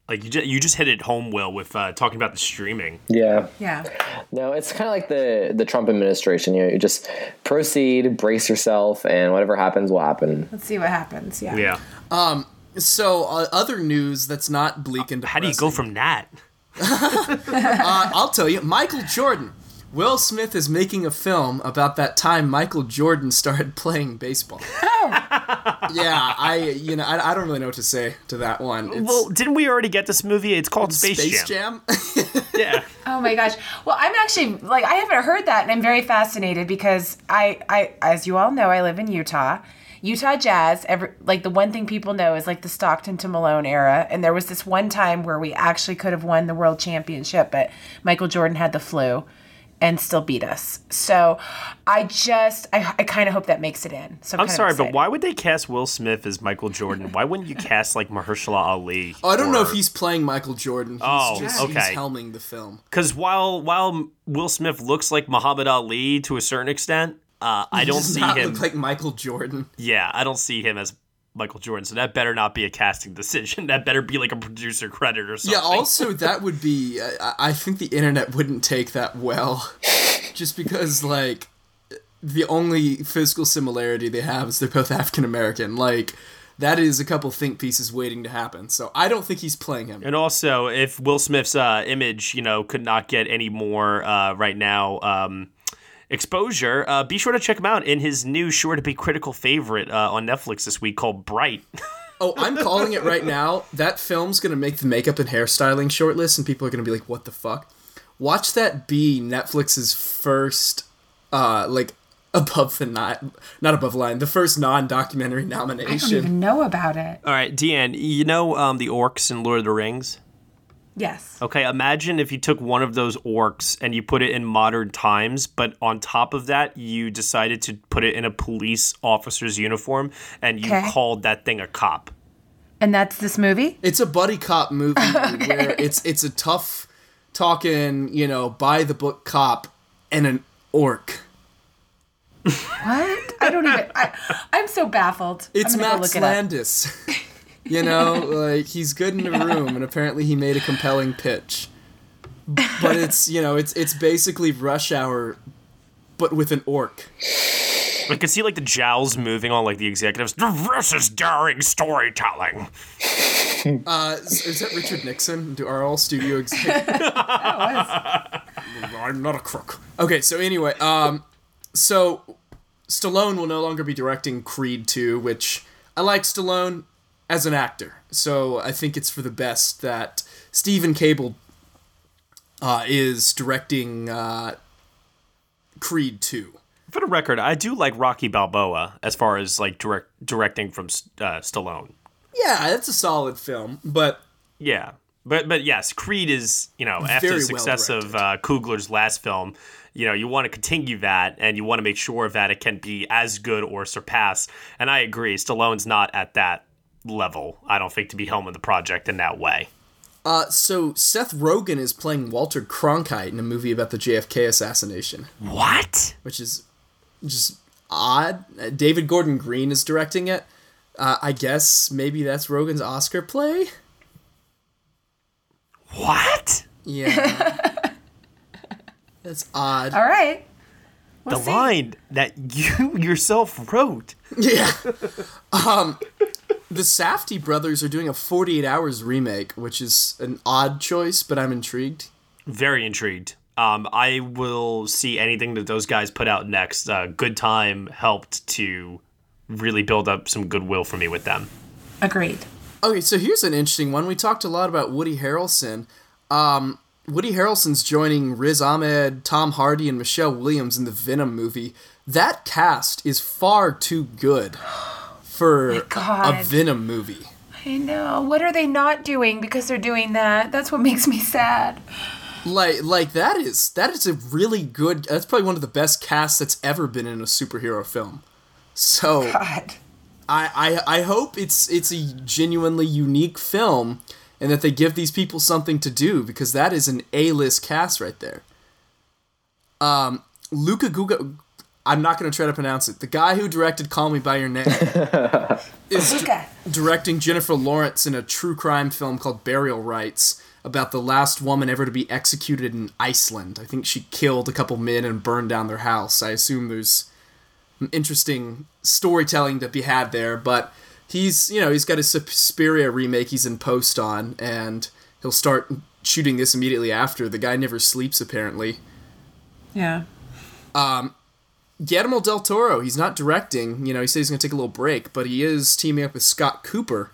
Like you just you just hit it home, Will, with uh, talking about the streaming. Yeah. Yeah. No, it's kind of like the the Trump administration. You know, you just proceed, brace yourself, and whatever happens will happen. Let's see what happens. Yeah. Yeah. Um. So uh, other news that's not bleak and depressing. How do you go from that? (laughs) uh, I'll tell you, Michael Jordan. Will Smith is making a film about that time Michael Jordan started playing baseball. (laughs) yeah, I you know I, I don't really know what to say to that one. It's well, didn't we already get this movie? It's called Space, Space Jam. Jam. (laughs) yeah. Oh my gosh. Well, I'm actually like I haven't heard that and I'm very fascinated because I I as you all know, I live in Utah. Utah Jazz, every, like the one thing people know is like the Stockton to Malone era. And there was this one time where we actually could have won the world championship, but Michael Jordan had the flu and still beat us. So I just, I, I kind of hope that makes it in. So I'm, I'm sorry, but why would they cast Will Smith as Michael Jordan? Why wouldn't you cast like Mahershala Ali? Oh, I don't know if he's playing Michael Jordan. He's Oh, just, okay. He's helming the film. Because while while Will Smith looks like Muhammad Ali to a certain extent, uh, I don't see not him. look like Michael Jordan. yeah, I don't see him as Michael Jordan. So that better not be a casting decision. (laughs) That better be like a producer credit or something. Yeah. Also, (laughs) that would be. I, I think the internet wouldn't take that well, (laughs) just because like the only physical similarity they have is they're both African American. Like that is a couple think pieces waiting to happen. So I don't think he's playing him. And also, if Will Smith's uh, image, you know, could not get any more uh, right now um, exposure, uh, be sure to check him out in his new, sure to be critical favorite uh, on Netflix this week called Bright. (laughs) Oh, I'm calling it right now. That film's gonna make the makeup and hairstyling shortlist, and people are gonna be like, "What the fuck?" Watch that be Netflix's first, uh, like above the not not above line, the first non-documentary nomination I don't even know about it. All right, Deann, you know um, the orcs in Lord of the Rings? Yes. Okay, imagine if you took one of those orcs and you put it in modern times, but on top of that, you decided to put it in a police officer's uniform and you Okay. called that thing a cop. And that's this movie? It's a buddy cop movie (laughs) where it's it's a tough talking, you know, by the book cop and an orc. What? I don't even. I, I'm so baffled. It's I'm Max look it up. Landis. (laughs) you know, like he's good in a room, and apparently he made a compelling pitch. But it's you know it's it's basically Rush Hour, but with an orc. I could see like the jowls moving on like the executives. This is daring storytelling. Uh, is, is that Richard Nixon? Do are all studio executives? (laughs) I'm not a crook. Okay, so anyway, um, so Stallone will no longer be directing Creed 2, which I like Stallone as an actor. So I think it's for the best that Steven Caple uh, is directing uh, Creed 2. For the record, I do like Rocky Balboa as far as like direct directing from uh, Stallone. Yeah, that's a solid film, but Yeah. But but yes, Creed is, you know, after the well success of uh, Coogler's last film, you know, you want to continue that and you want to make sure that it can be as good or surpass. And I agree, Stallone's not at that level, I don't think, to be helming the project in that way. uh, so Seth Rogen is playing Walter Cronkite in a movie about the JFK assassination. What? Which is just odd. Uh, David Gordon Green is directing it. Uh, I guess maybe that's Rogen's Oscar play. What? Yeah. (laughs) that's odd. All right. the line that you (laughs) yourself wrote. Yeah. (laughs) um, the Safdie brothers are doing a 48 Hours remake, which is an odd choice, but I'm intrigued. Very intrigued. Um, I will see anything that those guys put out next. Uh, Good Time helped to really build up some goodwill for me with them. Agreed. Okay, so here's an interesting one. We talked a lot about Woody Harrelson. Um, Woody Harrelson's joining Riz Ahmed, Tom Hardy, and Michelle Williams in the Venom movie. That cast is far too good for a Venom movie. I know. What are they not doing because they're doing that? That's what makes me sad. Like, like that is that is a really good. That's probably one of the best casts that's ever been in a superhero film. So, God. I, I I hope it's it's a genuinely unique film, and that they give these people something to do because that is an A list cast right there. Um, Luca Guga, I'm not going to try to pronounce it. The guy who directed Call Me by Your Name (laughs) is di- directing Jennifer Lawrence in a true crime film called Burial Rites about the last woman ever to be executed in Iceland. I think she killed a couple men and burned down their house. I assume there's interesting storytelling to be had there, but he's, you know, he's got a Suspiria remake he's in post on, and he'll start shooting this immediately after. The guy never sleeps, apparently. Yeah. Um, Guillermo del Toro, he's not directing. You know, he said he's going to take a little break, but he is teaming up with Scott Cooper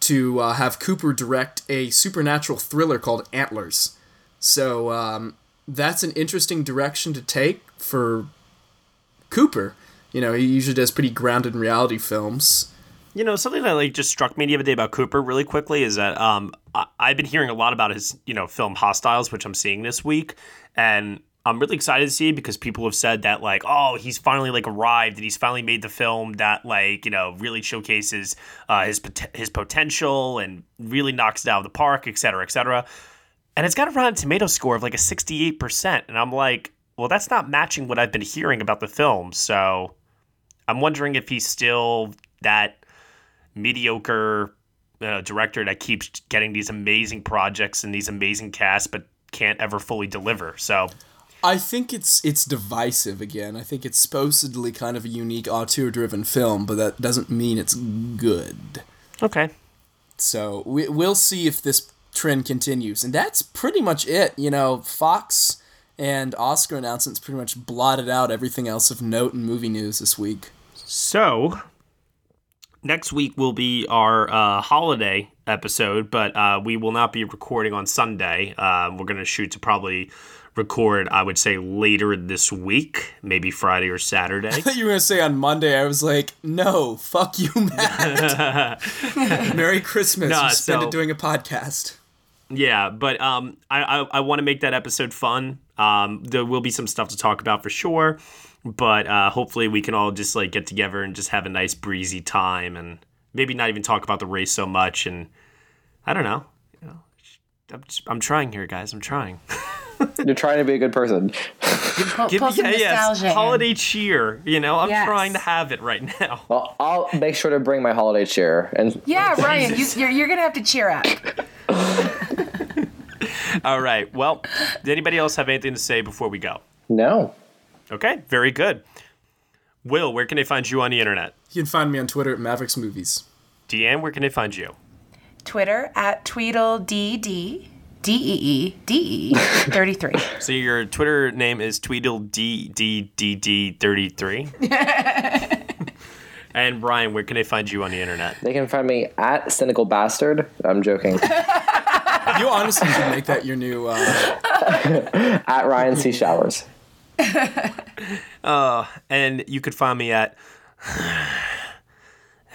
to uh, have Cooper direct a supernatural thriller called Antlers. So um, that's an interesting direction to take for Cooper. You know, he usually does pretty grounded in reality films. You know, something that like just struck me the other day about Cooper really quickly is that um, I- I've been hearing a lot about his you know film Hostiles, which I'm seeing this week, and I'm really excited to see because people have said that like, oh, he's finally like arrived and he's finally made the film that like you know really showcases uh, his his potential and really knocks it out of the park, et cetera, et cetera. And it's got a Rotten Tomato score of like a 68 percent, and I'm like, well, that's not matching what I've been hearing about the film. So I'm wondering if he's still that mediocre uh, director that keeps getting these amazing projects and these amazing casts, but can't ever fully deliver. So I think it's it's divisive again. I think it's supposedly kind of a unique auteur-driven film, but that doesn't mean it's good. Okay. So we, we'll see if this trend continues, and that's pretty much it. You know, Fox and Oscar announcements pretty much blotted out everything else of note in movie news this week. So next week will be our uh, holiday episode, but uh, we will not be recording on Sunday. Uh, we're going to shoot to probably record, I would say, later this week, maybe Friday or (laughs) Saturday. I thought you were going to say on Monday. I was like, no, fuck you, (laughs) Matt. (laughs) Merry Christmas. Nah, you spent so- it doing a podcast. Yeah, but um, I I, I want to make that episode fun. Um, there will be some stuff to talk about for sure, but uh, hopefully we can all just like get together and just have a nice breezy time and maybe not even talk about the race so much. And I don't know. You know I'm, just, I'm trying here, guys. I'm trying. (laughs) You're trying to be a good person. Pull, Give me (laughs) some yeah, yes, nostalgia holiday cheer. You know, I'm Yes. trying to have it right now. (laughs) Well, I'll make sure to bring my holiday cheer. And Yeah, Ryan, you, you're, you're gonna have to cheer up. All right. Well, did anybody else have anything to say before we go? no, Okay, very good. Will, where can they find you on the internet? You can find me on Twitter at Mavericks Movies. Deann, where can they find you? Twitter at Tweedledee D E E D E (laughs) 33. So your Twitter name is TweedleDDD33. (laughs) and Brian, where can they find you on the internet? they can find me at cynical bastard. I'm joking. (laughs) You honestly should make that your new. Uh, at Ryan C Showers. Uh, and you could find me at (sighs)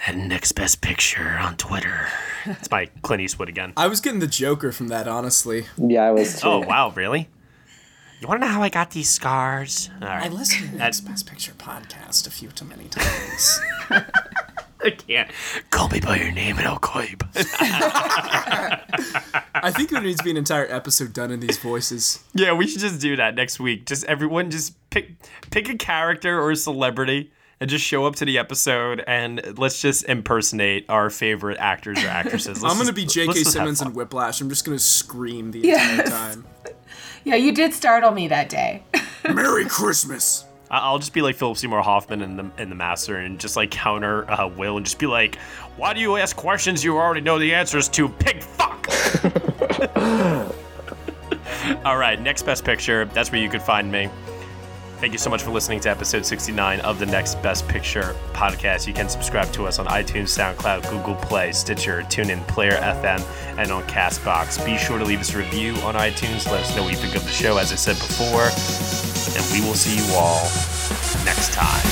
at Next Best Picture on Twitter. It's by Clint Eastwood again. I was getting the Joker from that, honestly. Yeah, I was too. Oh wow, really? You want to know how I got these scars? All right. I listened to the That's- Next Best Picture podcast a few too many times. (laughs) I can't. Call me by your name and I'll call you. by- I think there needs to be an entire episode done in these voices. yeah, we should just do that next week. Just everyone, just pick pick a character or a celebrity and just show up to the episode and let's just impersonate our favorite actors or (laughs) actresses. Let's I'm gonna just- be let's J.K. Simmons fun. and Whiplash. I'm just gonna scream the Yes. entire time. (laughs) Yeah, you did startle me that day. (laughs) Merry Christmas. I- I'll just be like Philip Seymour Hoffman in the in the Master and just like counter uh, Will and just be like, "Why do you ask questions you already know the answers to, pig fuck?" All right, next best picture. That's where you could find me. Thank you so much for listening to episode 69 of the Next Best Picture podcast. You can subscribe to us on iTunes, SoundCloud, Google Play, Stitcher, TuneIn, Player FM, and on Castbox. Be sure to leave us a review on iTunes. Let us know what you think of the show, as I said before. And we will see you all next time.